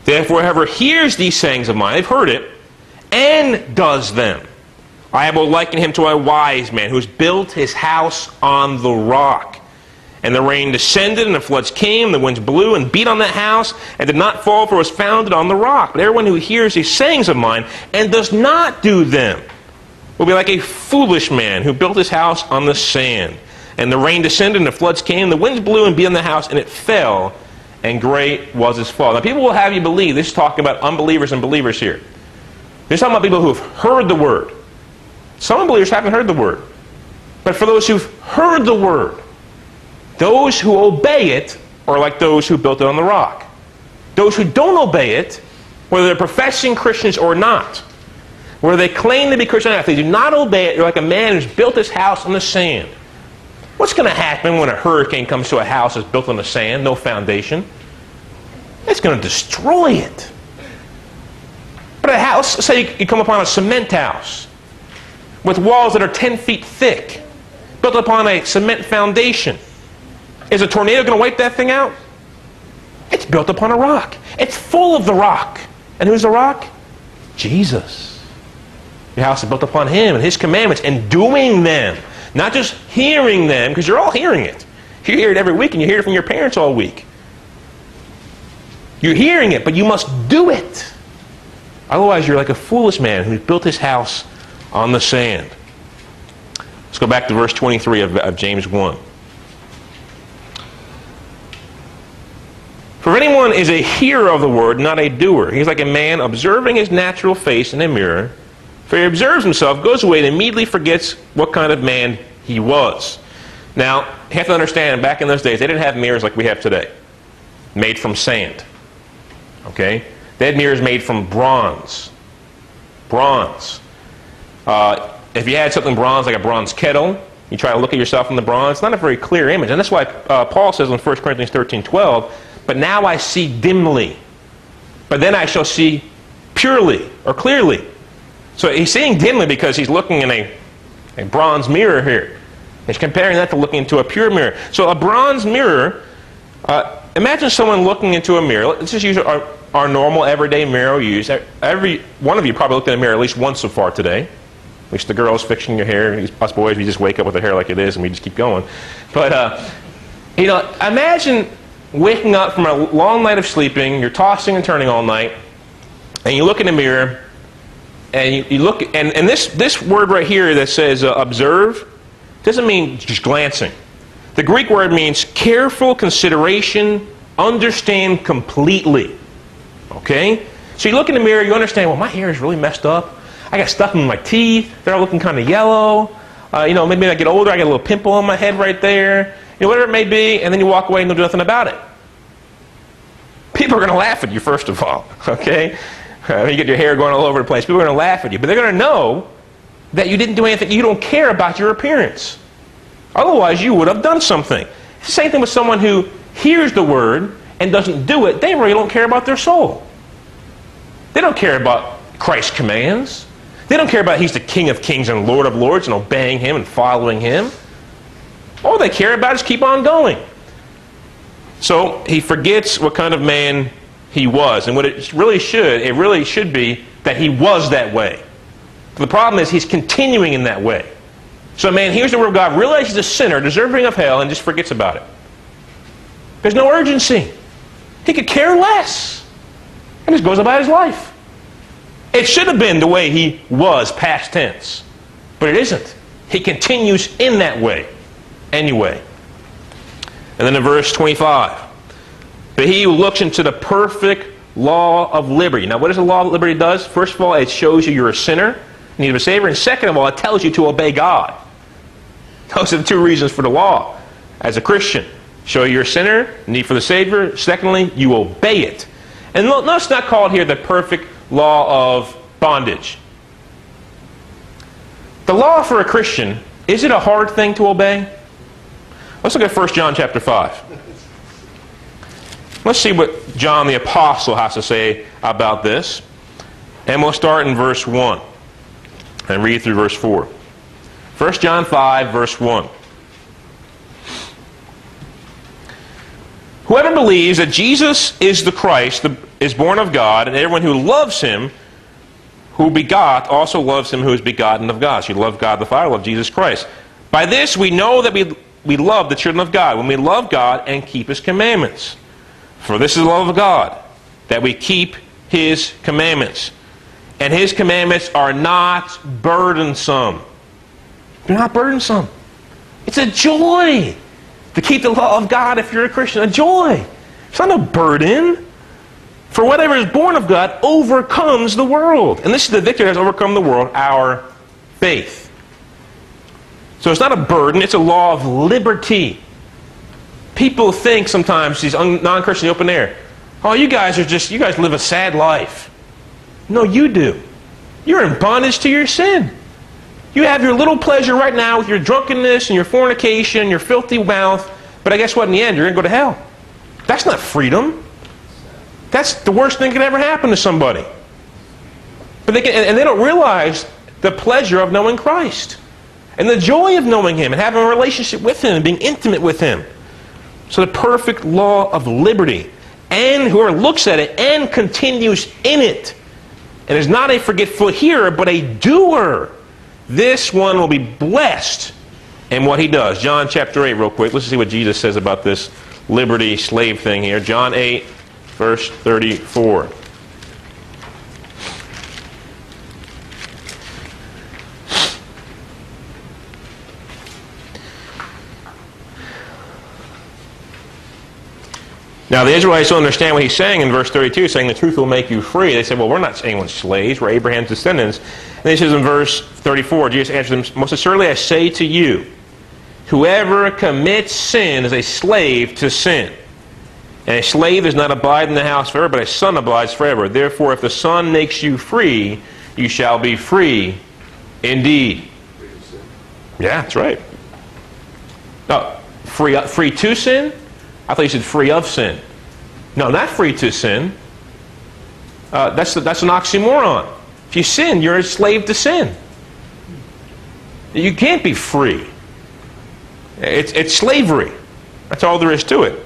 Therefore, whoever hears these sayings of mine, they've heard it, and does them, I will liken him to a wise man who has built his house on the rock. And the rain descended, and the floods came, and the winds blew and beat on that house, and did not fall, for it was founded on the rock. But everyone who hears these sayings of mine and does not do them will be like a foolish man who built his house on the sand. And the rain descended, and the floods came, and the winds blew and beat on the house, and it fell, and great was its fall. Now, people will have you believe this is talking about unbelievers and believers here. This is talking about people who have heard the word. Some unbelievers haven't heard the word. But for those who've heard the word, those who obey it are like those who built it on the rock. Those who don't obey it whether they're professing Christians or not, whether they claim to be Christian if they do not obey it, they're like a man who's built his house on the sand. What's going to happen when a hurricane comes to a house that's built on the sand, no foundation? It's going to destroy it. But a house, say you come upon a cement house with walls that are 10 feet thick, built upon a cement foundation. Is a tornado going to wipe that thing out? It's built upon a rock. It's full of the rock. And who's the rock? Jesus. Your house is built upon Him and His commandments and doing them. Not just hearing them, because you're all hearing it. You hear it every week and you hear it from your parents all week. You're hearing it, but you must do it. Otherwise, you're like a foolish man who built his house on the sand. Let's go back to verse 23 of, of James 1. For anyone is a hearer of the word, not a doer, he's like a man observing his natural face in a mirror. For he observes himself, goes away, and immediately forgets what kind of man he was. Now, you have to understand, back in those days, they didn't have mirrors like we have today, made from sand. Okay? They had mirrors made from bronze. Bronze. Uh, if you had something bronze, like a bronze kettle, you try to look at yourself in the bronze, it's not a very clear image. And that's why uh, Paul says in 1 Corinthians 13 12, but now I see dimly. But then I shall see purely or clearly. So he's seeing dimly because he's looking in a, a bronze mirror here. He's comparing that to looking into a pure mirror. So a bronze mirror, uh, imagine someone looking into a mirror. Let's just use our, our normal everyday mirror we use. Every one of you probably looked in a mirror at least once so far today. At least the girls fixing your hair. Us boys, we just wake up with our hair like it is and we just keep going. But, uh, you know, imagine waking up from a long night of sleeping, you're tossing and turning all night, and you look in the mirror, and you, you look, and, and this, this word right here that says uh, observe doesn't mean just glancing. The Greek word means careful consideration, understand completely. Okay? So you look in the mirror, you understand, well, my hair is really messed up. I got stuff in my teeth. They're all looking kind of yellow. Uh, you know, maybe I get older, I get a little pimple on my head right there you know, whatever it may be, and then you walk away and don't do nothing about it. People are going to laugh at you, first of all, [laughs] okay? [laughs] You get your hair going all over the place. People are going to laugh at you, but they're going to know that you didn't do anything. You don't care about your appearance. Otherwise, you would have done something. Same thing with someone who hears the word and doesn't do it. They really don't care about their soul. They don't care about Christ's commands. They don't care about He's the King of kings and Lord of lords and obeying Him and following Him. All they care about is keep on going. So he forgets what kind of man he was. And what it really should, it really should be that he was that way. The problem is he's continuing in that way. So man hears the word of God, realizes he's a sinner, deserving of hell, and just forgets about it. There's no urgency. He could care less. And just goes about his life. It should have been the way he was, past tense. But it isn't. He continues in that way anyway. And then in verse 25, but he who looks into the perfect law of liberty. Now, what does the law of liberty does? First of all, it shows you you're a sinner, need of a Savior. And second of all, it tells you to obey God. Those are the two reasons for the law as a Christian. Show you're a sinner, need for the Savior. Secondly, you obey it. And notice not called here the perfect law of bondage. The law for a Christian, is it a hard thing to obey? Let's look at 1 John chapter 5. Let's see what John the Apostle has to say about this. And we'll start in verse 1 and read through verse 4. 1 John 5, verse 1. Whoever believes that Jesus is the Christ is born of God, and everyone who loves him, who begot, also loves him who is begotten of God. So you love God the Father, love Jesus Christ. By this we know that we we love the children of God, when we love God and keep His commandments. For this is the love of God, that we keep His commandments. And His commandments are not burdensome. They're not burdensome. It's a joy to keep the law of God if you're a Christian. A joy. It's not a burden. For whatever is born of God overcomes the world. And this is the victory that has overcome the world, our faith. So it's not a burden, it's a law of liberty. People think sometimes, these non Christians open air, oh, you guys are just, you guys live a sad life. No, you do. You're in bondage to your sin. You have your little pleasure right now with your drunkenness and your fornication, your filthy mouth, but I guess what? In the end, you're going to go to hell. That's not freedom. That's the worst thing that could ever happen to somebody. But they can, and they don't realize the pleasure of knowing Christ and the joy of knowing Him and having a relationship with Him and being intimate with Him. So the perfect law of liberty, and whoever looks at it and continues in it, and is not a forgetful hearer, but a doer, this one will be blessed in what he does. John chapter 8, real quick. Let's see what Jesus says about this liberty slave thing here. John 8, verse 34. Now, the Israelites don't understand what he's saying in verse 32, saying the truth will make you free. They say, well, we're not anyone's slaves. We're Abraham's descendants. And he says in verse 34, Jesus answers them, Most assuredly I say to you, whoever commits sin is a slave to sin. And a slave does not abide in the house forever, but a son abides forever. Therefore, if the son makes you free, you shall be free indeed. Yeah, that's right. No, free, free to sin? I thought you said free of sin. No, not free to sin. Uh, that's, that's an oxymoron. If you sin, you're a slave to sin. You can't be free. It's, it's slavery. That's all there is to it.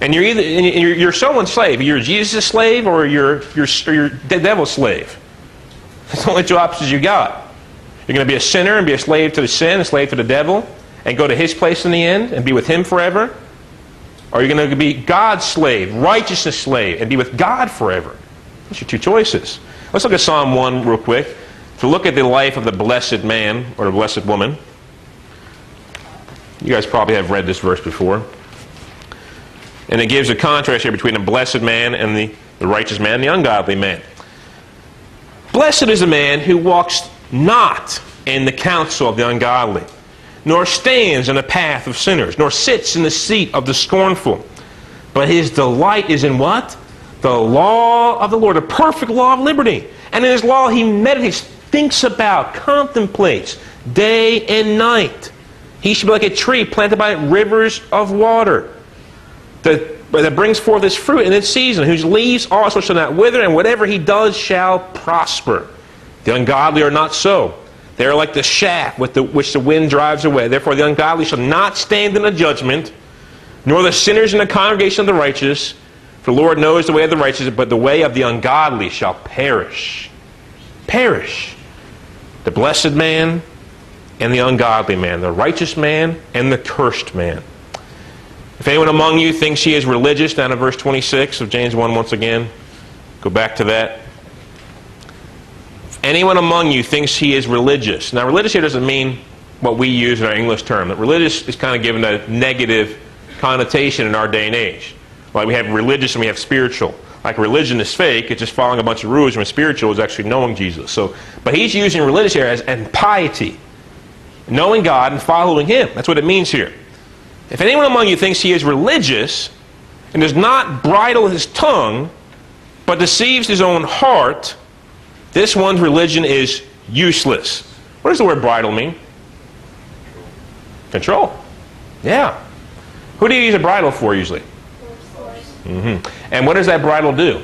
And you're either you're, you're someone's slave. You're Jesus' slave or you're, you're, or you're the devil's slave. That's the only two options you got. You're going to be a sinner and be a slave to the sin, a slave to the devil, and go to his place in the end and be with him forever. Are you going to be God's slave, righteousness slave, and be with God forever? Those are two choices. Let's look at Psalm 1 real quick. To look at the life of the blessed man or the blessed woman. You guys probably have read this verse before. And it gives a contrast here between the blessed man and the, the righteous man and the ungodly man. Blessed is the man who walks not in the counsel of the ungodly nor stands in the path of sinners, nor sits in the seat of the scornful. But his delight is in what? The law of the Lord, the perfect law of liberty. And in his law he meditates, thinks about, contemplates day and night. He should be like a tree planted by rivers of water that, that brings forth its fruit in its season, whose leaves also shall not wither, and whatever he does shall prosper. The ungodly are not so. They are like the shaft with the, which the wind drives away. Therefore, the ungodly shall not stand in the judgment, nor the sinners in the congregation of the righteous. For the Lord knows the way of the righteous, but the way of the ungodly shall perish. Perish. The blessed man and the ungodly man, the righteous man and the cursed man. If anyone among you thinks he is religious, down in verse 26 of James 1 once again, go back to that anyone among you thinks he is religious. Now, religious here doesn't mean what we use in our English term. That religious is kind of given a negative connotation in our day and age. Like we have religious and we have spiritual. Like religion is fake, it's just following a bunch of rules, when spiritual is actually knowing Jesus. So, but he's using religious here as and piety. Knowing God and following him. That's what it means here. If anyone among you thinks he is religious and does not bridle his tongue, but deceives his own heart, this one's religion is useless. What does the word bridle mean? Control. Yeah. Who do you use a bridle for usually? Mm-hmm. And what does that bridle do?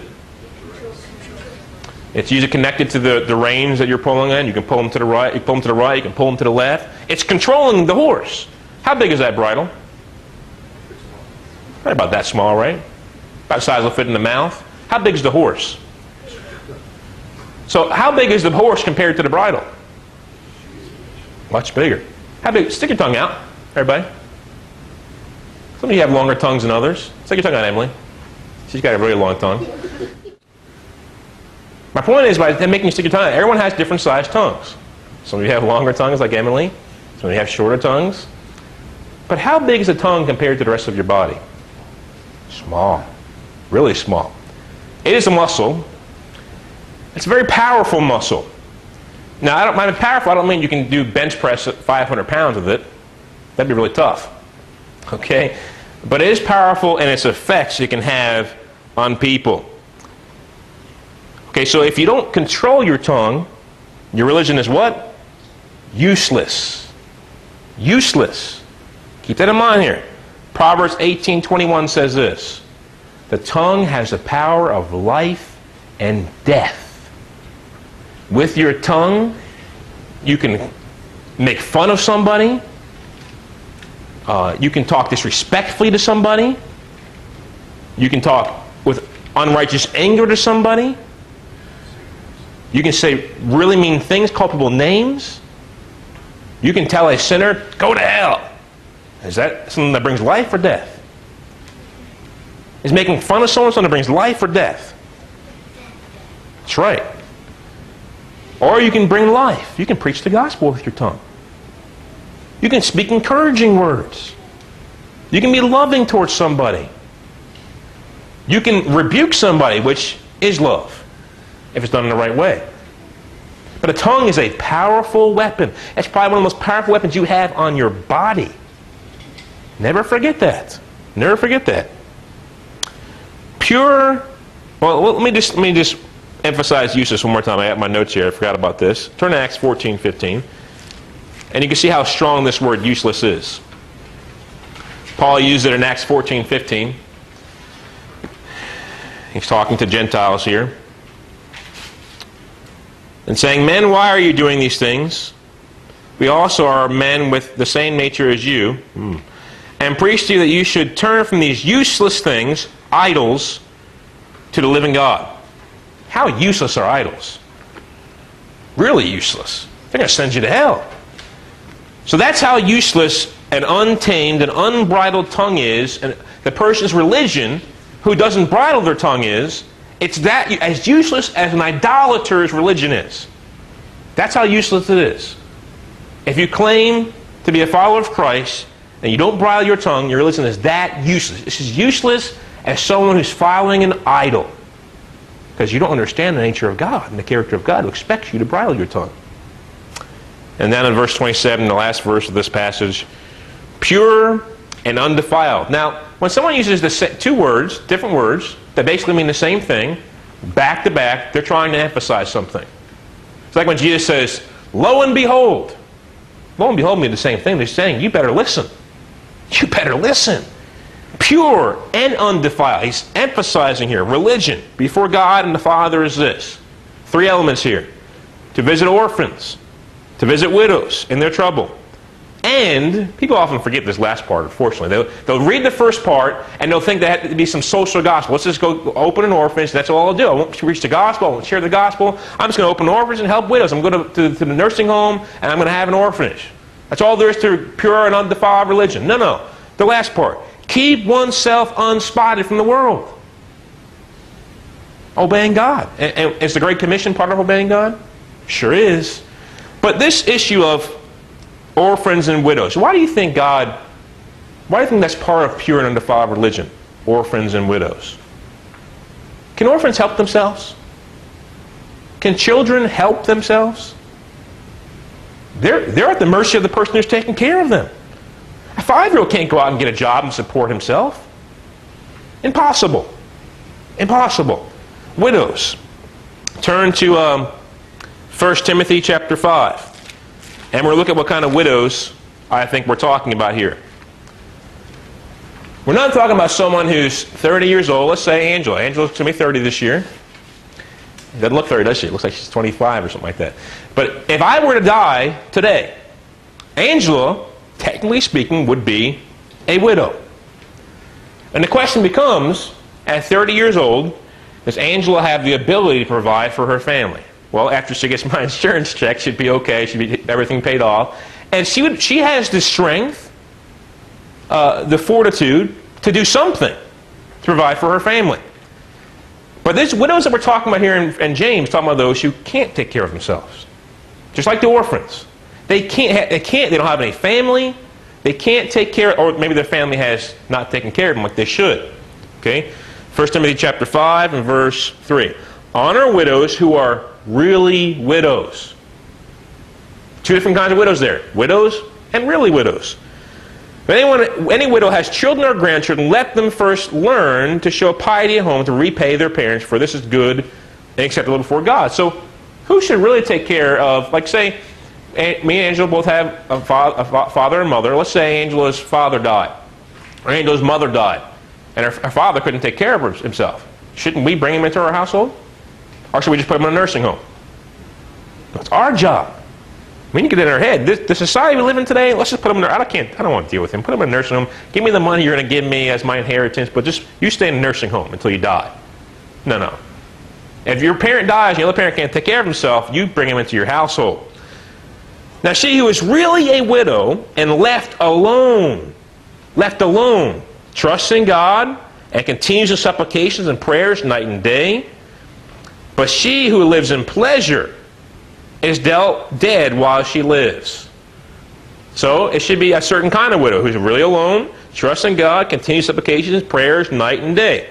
It's usually connected to the, the reins that you're pulling in. You can pull them to the right, you pull them to the right, you can pull them to the left. It's controlling the horse. How big is that bridle? Right about that small, right? About the size will fit in the mouth. How big is the horse? So how big is the horse compared to the bridle? Much bigger. How big? Stick your tongue out, everybody. Some of you have longer tongues than others. Stick your tongue out, Emily. She's got a really long tongue. My point is, by making you stick your tongue out, everyone has different sized tongues. Some of you have longer tongues like Emily. Some of you have shorter tongues. But how big is the tongue compared to the rest of your body? Small. Really small. It is a muscle it's a very powerful muscle. Now, I don't mind powerful. I don't mean you can do bench press at 500 pounds with it. That'd be really tough. Okay? But it is powerful in its effects it can have on people. Okay, so if you don't control your tongue, your religion is what? Useless. Useless. Keep that in mind here. Proverbs 18:21 says this. The tongue has the power of life and death. With your tongue, you can make fun of somebody. Uh, you can talk disrespectfully to somebody. You can talk with unrighteous anger to somebody. You can say really mean things, call people names. You can tell a sinner, go to hell. Is that something that brings life or death? Is making fun of someone something that brings life or death? That's right. Or you can bring life. You can preach the gospel with your tongue. You can speak encouraging words. You can be loving towards somebody. You can rebuke somebody, which is love, if it's done in the right way. But a tongue is a powerful weapon. That's probably one of the most powerful weapons you have on your body. Never forget that. Never forget that. Pure. Well, let me just let me just emphasize useless one more time. I have my notes here. I forgot about this. Turn to Acts 14, 15. And you can see how strong this word useless is. Paul used it in Acts 14, 15. He's talking to Gentiles here. And saying, Men, why are you doing these things? We also are men with the same nature as you. Hmm. And preach to you that you should turn from these useless things, idols, to the living God. How useless are idols? Really useless. They're going to send you to hell. So that's how useless an untamed and unbridled tongue is, and the person's religion who doesn't bridle their tongue is. It's that as useless as an idolater's religion is. That's how useless it is. If you claim to be a follower of Christ and you don't bridle your tongue, your religion is that useless. It's as useless as someone who's following an idol. Because you don't understand the nature of God and the character of God who expects you to bridle your tongue. And then in verse 27, the last verse of this passage, pure and undefiled. Now, when someone uses the two words, different words, that basically mean the same thing, back to back, they're trying to emphasize something. It's like when Jesus says, Lo and behold. Lo and behold mean the same thing. They're saying, You better listen. You better listen. Pure and undefiled. He's emphasizing here religion before God and the Father is this. Three elements here to visit orphans, to visit widows in their trouble. And people often forget this last part, unfortunately. They'll, they'll read the first part and they'll think that had to be some social gospel. Let's just go open an orphanage. That's all I'll do. I won't preach the gospel. I won't share the gospel. I'm just going to open an orphanage and help widows. I'm going to, to, to the nursing home and I'm going to have an orphanage. That's all there is to pure and undefiled religion. No, no. The last part. Keep oneself unspotted from the world. Obeying God. And, and is the Great Commission part of obeying God? Sure is. But this issue of orphans and widows, why do you think God, why do you think that's part of pure and undefiled religion? Orphans and widows. Can orphans help themselves? Can children help themselves? They're, they're at the mercy of the person who's taking care of them. A five year old can't go out and get a job and support himself. Impossible. Impossible. Widows. Turn to um, 1 Timothy chapter 5. And we're looking at what kind of widows I think we're talking about here. We're not talking about someone who's 30 years old. Let's say Angela. Angela's going to be 30 this year. Doesn't look 30, does she? It looks like she's 25 or something like that. But if I were to die today, Angela, technically speaking, would be a widow. And the question becomes, at 30 years old, does Angela have the ability to provide for her family? Well, after she gets [laughs] my insurance check, she'd be okay. She'd be everything paid off, and she would. She has the strength, uh, the fortitude to do something to provide for her family. But these widows that we're talking about here in James, talking about those who can't take care of themselves, just like the orphans. They can't. They can't. They don't have any family. They can't take care, or maybe their family has not taken care of them like they should. Okay. 1 Timothy chapter 5 and verse 3. Honor widows who are really widows. Two different kinds of widows there widows and really widows. If anyone, any widow has children or grandchildren, let them first learn to show piety at home to repay their parents, for this is good and acceptable before God. So, who should really take care of, like, say, me and Angela both have a, fa- a fa- father and mother. Let's say Angela's father died, or Angela's mother died, and her, her father couldn't take care of himself. Shouldn't we bring him into our household? Or should we just put him in a nursing home? It's our job. We need to get in our head. This, the society we live in today, let's just put him in there. I can't. I don't want to deal with him. Put him in a nursing home. Give me the money you're going to give me as my inheritance, but just you stay in a nursing home until you die. No, no. If your parent dies and the other parent can't take care of himself, you bring him into your household. Now, she who is really a widow and left alone, left alone, trusts in God and continues in supplications and prayers night and day. But she who lives in pleasure is dealt dead while she lives. So it should be a certain kind of widow who's really alone, trusts in God, continues supplications, prayers night and day.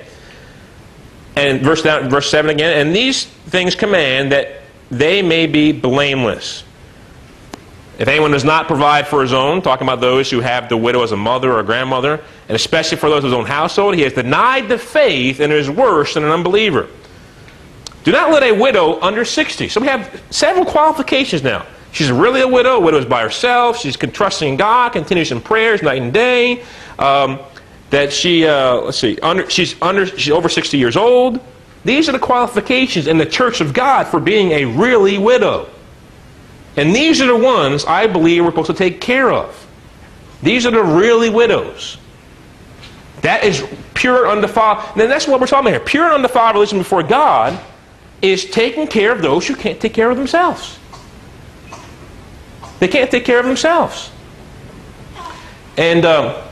And verse down, verse seven again. And these things command that they may be blameless. If anyone does not provide for his own, talking about those who have the widow as a mother or a grandmother, and especially for those of his own household, he has denied the faith and is worse than an unbeliever. Do not let a widow under 60. So we have several qualifications now. She's really a widow. Widow is by herself. She's trusting in God, continues in prayers night and day. Um, that she, uh, let's see, under, she's, under, she's over 60 years old. These are the qualifications in the church of God for being a really widow. And these are the ones I believe we're supposed to take care of. These are the really widows. That is pure undefiled. And that's what we're talking about here. Pure undefiled religion before God is taking care of those who can't take care of themselves. They can't take care of themselves. And, um,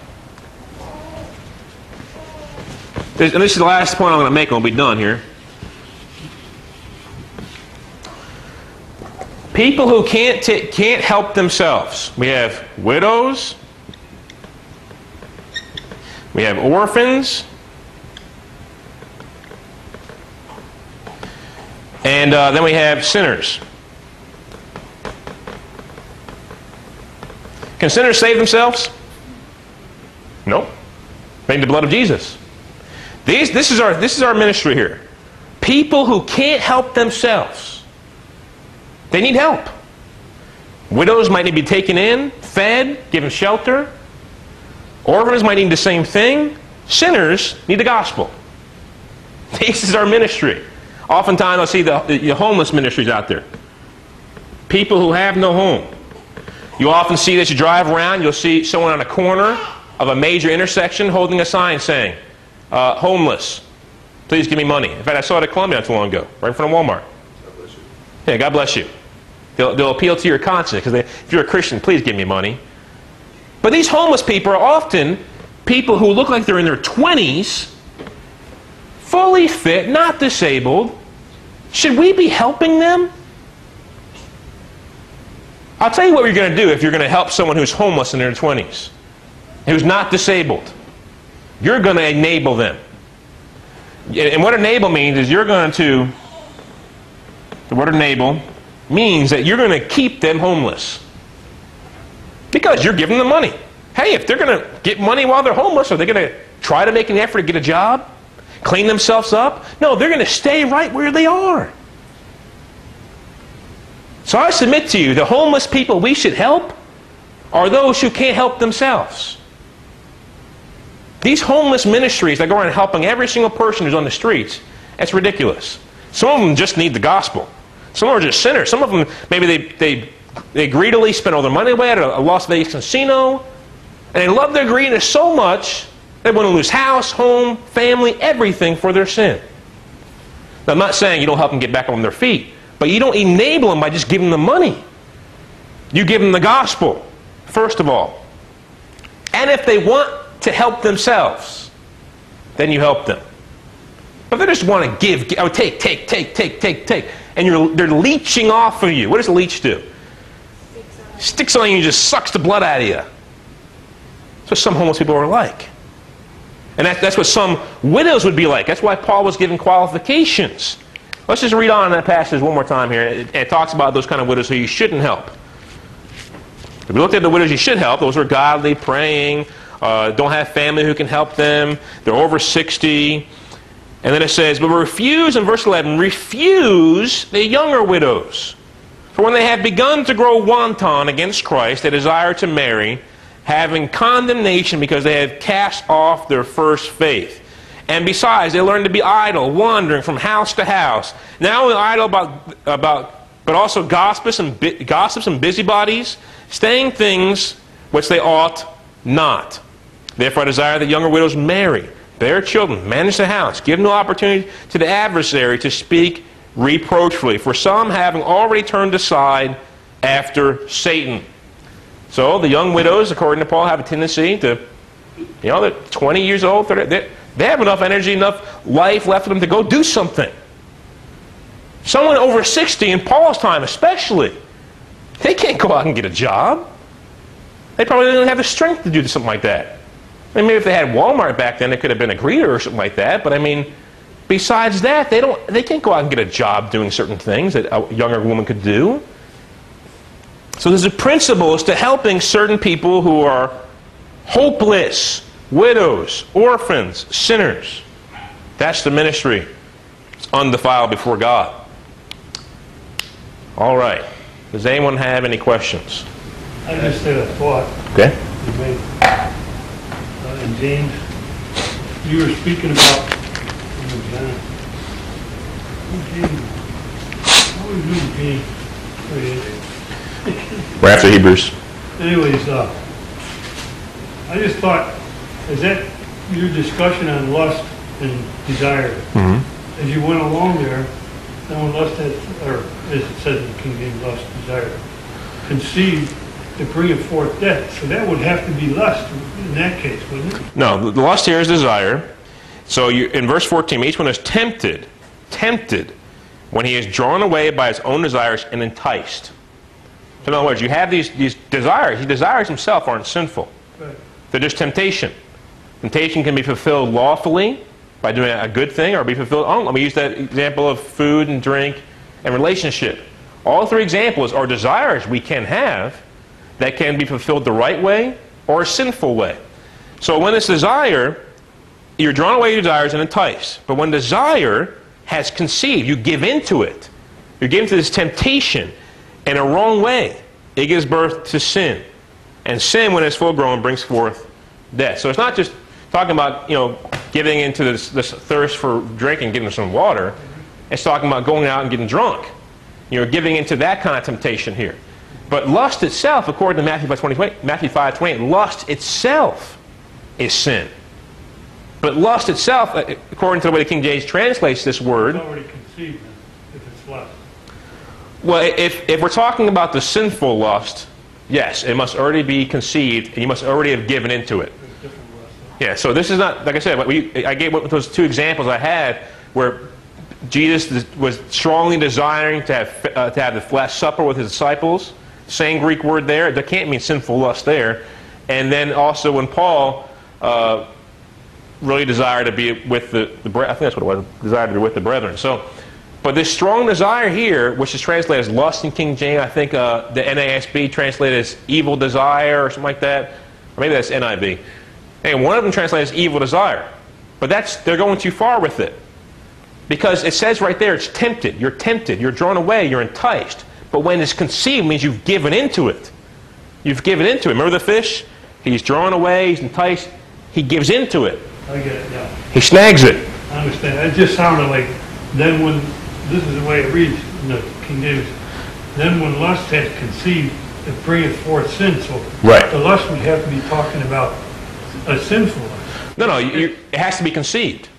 this is the last point I'm going to make, and we'll be done here. People who can't, t- can't help themselves. We have widows. We have orphans. And uh, then we have sinners. Can sinners save themselves? Nope. They need the blood of Jesus. These, this, is our, this is our ministry here. People who can't help themselves. They need help. Widows might need to be taken in, fed, given shelter. Orphans might need the same thing. Sinners need the gospel. [laughs] This is our ministry. Oftentimes, I see the, the homeless ministries out there. People who have no home. You often see that you drive around, you'll see someone on a corner of a major intersection holding a sign saying, uh, homeless, please give me money. In fact, I saw it at Columbia not too long ago, right in front of Walmart. God bless you. Yeah, God bless you. They'll, they'll appeal to your conscience because if you're a Christian, please give me money. But these homeless people are often people who look like they're in their 20s, fully fit, not disabled. Should we be helping them? I'll tell you what you're going to do if you're going to help someone who's homeless in their 20s, who's not disabled. You're going to enable them. And what enable means is you're going to, the word enable means that you're going to keep them homeless. Because you're giving them money. Hey, if they're going to get money while they're homeless, are they going to try to make an effort to get a job? Clean themselves up? No, they're going to stay right where they are. So I submit to you, the homeless people we should help are those who can't help themselves. These homeless ministries that go around helping every single person who's on the streets, that's ridiculous. Some of them just need the gospel. Some of them are just sinners. Some of them, maybe they, they, they greedily spend all their money away at a Las Vegas casino, and they love their greediness so much, they want to lose house, home, family, everything for their sin. Now, I'm not saying you don't help them get back on their feet, but you don't enable them by just giving them money. You give them the gospel, first of all. And if they want to help themselves, then you help them. But they just want to give, give oh, take, take, take, take, take, take, and you're, they're leeching off of you. What does a leech do? Sticks on you and just sucks the blood out of you. That's what some homeless people are like. And that, that's what some widows would be like. That's why Paul was given qualifications. Let's just read on that passage one more time here. It, it talks about those kind of widows who you shouldn't help. If we looked at the widows you should help, those are godly, praying, uh, don't have family who can help them, they're over 60. And then it says, But refuse, in verse 11, refuse the younger widows. For when they have begun to grow wanton against Christ, they desire to marry, having condemnation because they have cast off their first faith. And besides, they learn to be idle, wandering from house to house. Not only idle about, about but also gossips and, gossips and busybodies, saying things which they ought not. Therefore, I desire that younger widows marry, bear children, manage the house, give no opportunity to the adversary to speak reproachfully. For some, having already turned aside after Satan. So the young widows, according to Paul, have a tendency to, you know, they're 20 years old, 30, they, they have enough energy, enough life left for them to go do something. Someone over 60 in Paul's time, especially, they can't go out and get a job. They probably don't even have the strength to do something like that. I mean, if they had Walmart back then, it could have been a greeter or something like that. But I mean, besides that, they don't. They can't go out and get a job doing certain things that a younger woman could do. So there's a principle as to helping certain people who are hopeless, widows, orphans, sinners. That's the ministry. It's undefiled before God. All right. Does anyone have any questions? I just had a thought Okay. And James, you were speaking about, oh, John. Oh, James. I always knew James. Yeah. We're after Hebrews. Anyways, uh, I just thought, is that your discussion on lust and desire? Mm-hmm. As you went along there, then when lust had, or as it says in King James, lust, desire, conceived to bring it forth death. So that would have to be lust in that case, wouldn't it? No, the lust here is desire. So you, in verse 14, each one is tempted, tempted, when he is drawn away by his own desires and enticed. So in other words, you have these, these desires. These desires himself aren't sinful. Right. They're just temptation. Temptation can be fulfilled lawfully by doing a good thing or be fulfilled. Oh, let me use that example of food and drink and relationship. All three examples are desires we can have that can be fulfilled the right way or a sinful way. So when it's desire, you're drawn away to desires and enticed. But when desire has conceived, you give into it. You give into this temptation in a wrong way. It gives birth to sin. And sin, when it's full grown, brings forth death. So it's not just talking about, you know, giving into this, this thirst for drinking, getting some water. It's talking about going out and getting drunk. You're giving into that kind of temptation here. But lust itself, according to Matthew 5, 20, Matthew 5, 28, lust itself is sin. But lust itself, uh, according to the way the King James translates this word, It's already conceived if it's lust. well, if, if we're talking about the sinful lust, yes, it must already be conceived, and you must already have given into it. There's different lust. Yeah, so this is not, like I said, we, I gave those two examples I had where Jesus was strongly desiring to have, uh, to have the Last Supper with his disciples. Same Greek word there. There can't mean sinful lust there. And then also when Paul uh, really desired to be with the, the I think that's what it was, desired to be with the brethren. So, but this strong desire here, which is translated as lust in King James, I think uh, the NASB translated as evil desire or something like that. Or maybe that's NIV. Hey, one of them translates as evil desire. But that's they're going too far with it. Because it says right there, it's tempted. You're tempted. You're drawn away. You're enticed. But when it's conceived, means you've given into it. You've given into it. Remember the fish? He's drawn away. He's enticed. He gives into it. I get it, yeah. He snags it. I understand. It just sounded like, then when, this is the way it reads in the King James, then when lust had conceived, it bringeth forth sin. So Right. the lust would have to be talking about a sinful lust. No, no. You- it has to be conceived.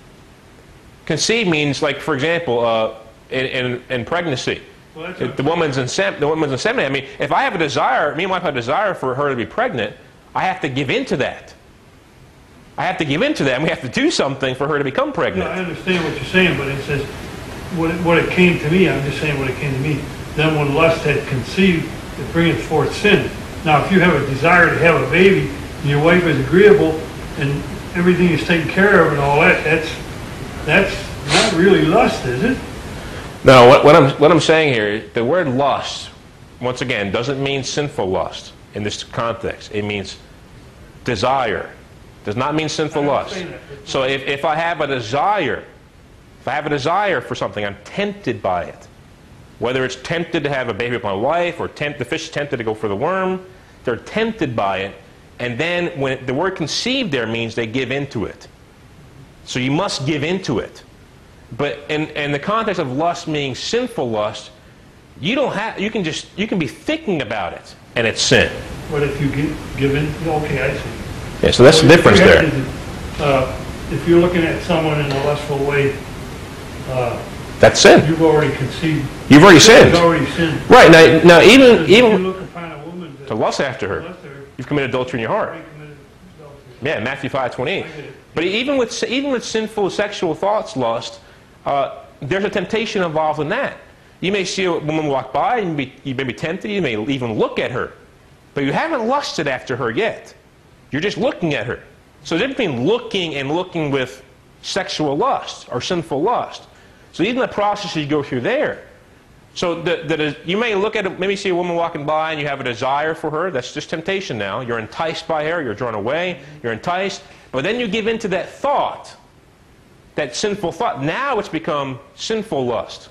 Conceived means, like, for example, uh, in, in, in pregnancy. Well, The woman's in sem- the woman's inseminated. I mean, if I have a desire, me and my wife have a desire for her to be pregnant, I have to give into that. I have to give into that, and we have to do something for her to become Yeah, I understand what you're saying, but it says, what it, what it came to me, I'm just saying what it came to me. Then when lust had conceived, it bringeth forth sin. Now, if you have a desire to have a baby, and your wife is agreeable, and everything is taken care of and all that, that's, that's not really lust, is it? No, what, what I'm what I'm saying here, the word lust, once again, doesn't mean sinful lust in this context. It means desire. Does not mean sinful lust. So if, if I have a desire If I have a desire for something, I'm tempted by it. Whether it's tempted to have a baby with my wife or tempt, the fish is tempted to go for the worm, they're tempted by it. And then when the word conceived there means they give into it. So you must give into it. But in, in the context of lust meaning sinful lust, you don't have you can just you can be thinking about it and it's sin. But if you give, give in, okay, I see. Yeah, so that's the difference there. to- uh, If you're looking at someone in a lustful way, uh, That's sin. you've already conceived. You've already sinned. You've already sinned. Right, now, now even, even look upon a woman to lust after her, lust her, you've committed adultery in your heart. already committed adultery. Yeah, Matthew 5, 28. I get it. But even with, even with sinful sexual thoughts, lust, uh, there's a temptation involved in that. You may see a woman walk by, and you may, be, you may be tempted, you may even look at her. But you haven't lusted after her yet. You're just looking at her. So there's between looking and looking with sexual lust or sinful lust. So even the process you go through there. So the, the, you may look at, maybe see a woman walking by and you have a desire for her. That's just temptation now. You're enticed by her. You're drawn away. You're enticed. But then you give in to that thought, that sinful thought. Now it's become sinful lust.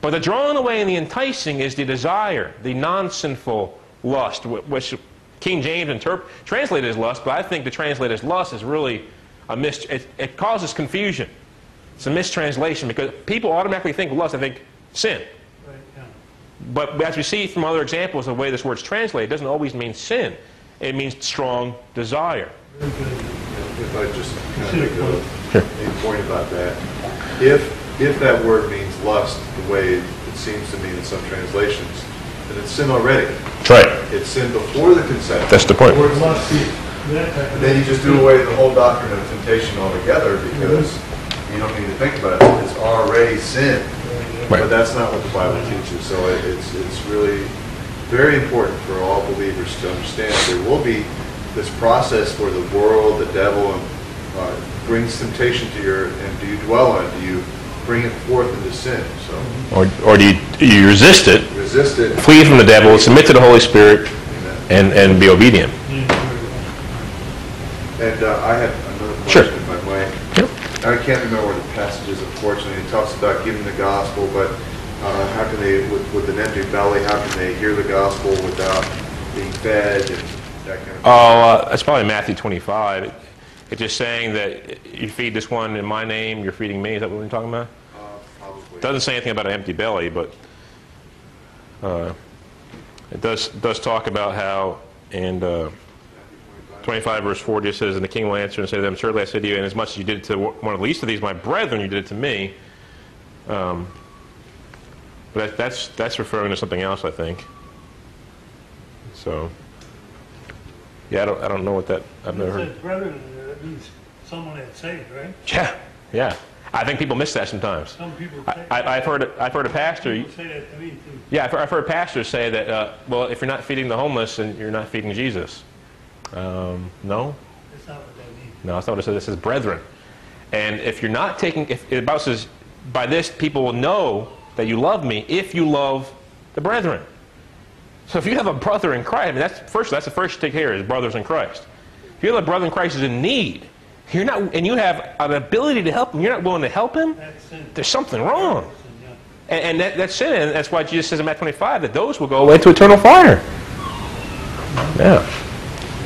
But the drawing away and the enticing is the desire, the non-sinful lust, which King James interp- translated as lust, but I think to translate as lust is really a mis- it, it causes confusion. It's a mistranslation because people automatically think lust, I think sin. Right, yeah. But as we see from other examples, the way this word's translated doesn't always mean sin. It means strong desire. Very good. If I just kind of make a, a point about that. If, if that word means lust, the way it seems to mean in some translations, then it's sin already. That's right. It's sin before the conception. That's the point. Before it's Lust, conceived. that type of- And then you just do away the whole doctrine of temptation altogether because you don't need to think about it. It's already sin. Right. But that's not what the Bible teaches. So it- it's, it's really very important for all believers to understand. There will be this process where the world, the devil, uh, brings temptation to your, and do you dwell on it? Do you bring it forth into sin? So Or, or do you, you resist it, resist it. flee from the devil, submit to the Holy Spirit, Amen. and, and be obedient? And uh, I had another Sure. question, if I might. Yep. I can't remember where the passage is, unfortunately. It talks about giving the gospel, but uh, how can they, with, with an empty belly, how can they hear the gospel without being fed and that kind of? Oh, uh, that's probably Matthew 25. It- It's just saying that you feed this one in my name, you're feeding me. Is that what we're talking about? Uh, probably. Doesn't say anything about an empty belly, but uh, it does does talk about how, and uh, 25 verse 40 it says, And the king will answer and say to them, Certainly I say to you, inasmuch as much as you did it to one of the least of these, my brethren, you did it to me. Um, but that, that's, that's referring to something else, I think. So, yeah, I don't, I don't know what that, I've never heard. brethren that means someone that's saved, right? Yeah, yeah. I think people miss that sometimes. Some people I, I, I've heard, I've heard a pastor, people say that to me too. Yeah, I've heard, I've heard pastors say that, uh, well, if you're not feeding the homeless, then you're not feeding Jesus. Um, no, That's not what that means. no, that's not what it says. It says brethren. And if you're not taking, if the Bible says, by this people will know that you love me if you love the brethren. So if you have a brother in Christ, I mean, that's first. That's the first to take care of is brothers in Christ. If you have a brother in Christ who's in need, you're not, and you have an ability to help him, you're not willing to help him. There's something wrong. And, and that, that's sin, and that's why Jesus says in Matthew 25 that those will go into eternal fire. Yeah.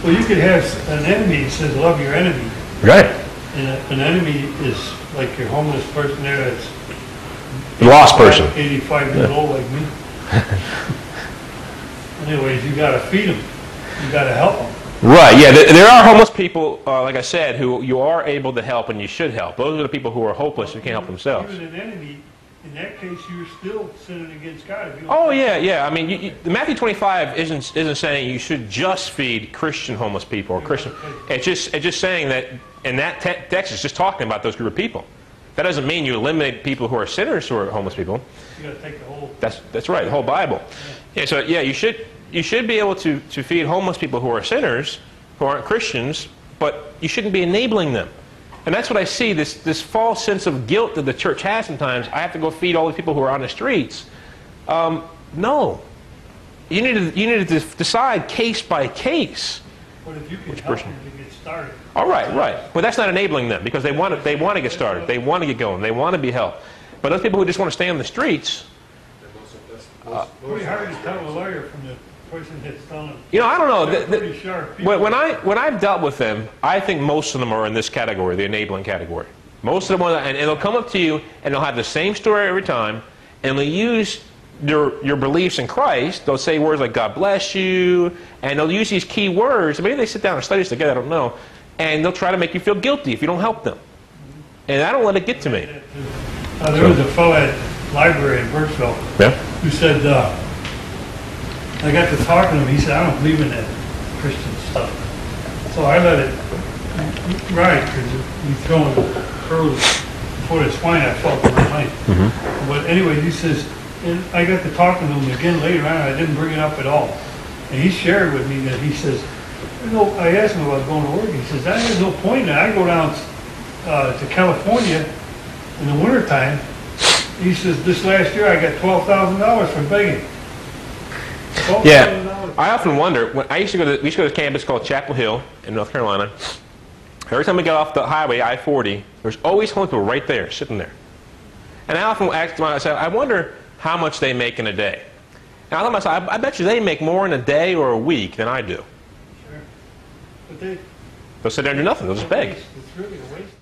Well, you could have an enemy that says, love your enemy. Right. And a- an enemy is like your homeless person there that's lost person. 85 years old like me. [laughs] Anyways, you gotta feed them. You gotta help them. Right, yeah. There, are homeless people, uh, like I said, who you are able to help and you should help. Those are the people who are hopeless who can't help themselves. Even an enemy, in that case, you're still sinning against God. If you don't- Oh, yeah, yeah. I mean, you, you, the Matthew 25 isn't, isn't saying you should just feed Christian homeless people or Christian. It's just, it's just saying that, in that te- text, it's just talking about those group of people. That doesn't mean you eliminate people who are sinners who are homeless people. You gotta take the whole, That's that's right. The whole Bible. Yeah. So yeah, you should you should be able to to feed homeless people who are sinners, who aren't Christians, but you shouldn't be enabling them. And that's what I see this this false sense of guilt that the church has sometimes. I have to go feed all the people who are on the streets. Um, no. You need to you need to decide case by case. but if you can help person? to started. All right, right. Well, that's not enabling them because they want to, they want to get started. They want to get going. They want to be helped. But those people who just want to stay on the streets, Pretty hard to tell a lawyer from the person that's telling you know, I don't know. The- the- sharp when, when I when I've dealt with them, I think most of them are in this category, the enabling category. Most of them, are, and, and they'll come up to you and they'll have the same story every time, and they'll use your your beliefs in Christ. They'll say words like "God bless you," and they'll use these key words. Maybe they sit down and study this together. I don't know, and they'll try to make you feel guilty if you don't help them. And I don't let it get to me. Uh, there was a fellow at library in Burkeville Yeah. who said, uh, I got to talking to him, he said, I don't believe in that Christian stuff. So I let it ride, because you throwing pearls before the swine, I felt in my mind. But anyway, he says, and I got to talking to him again later on, I didn't bring it up at all. And he shared with me that he says, you know, I asked him about going to work, he says, that has no point, in it. I go down uh, to California in the wintertime, he says, this last year I got twelve thousand dollars from begging. Yeah, $12,000. I often wonder. When I used to go to, we used to go to this campus called Chapel Hill in North Carolina. Every time we got off the highway, I-40, there's always homeless people right there, sitting there. And I often ask myself, I wonder how much they make in a day. And I thought myself, I, I bet you they make more in a day or a week than I do. Sure. But they. They'll sit there and do nothing. They'll just beg. It's really a waste.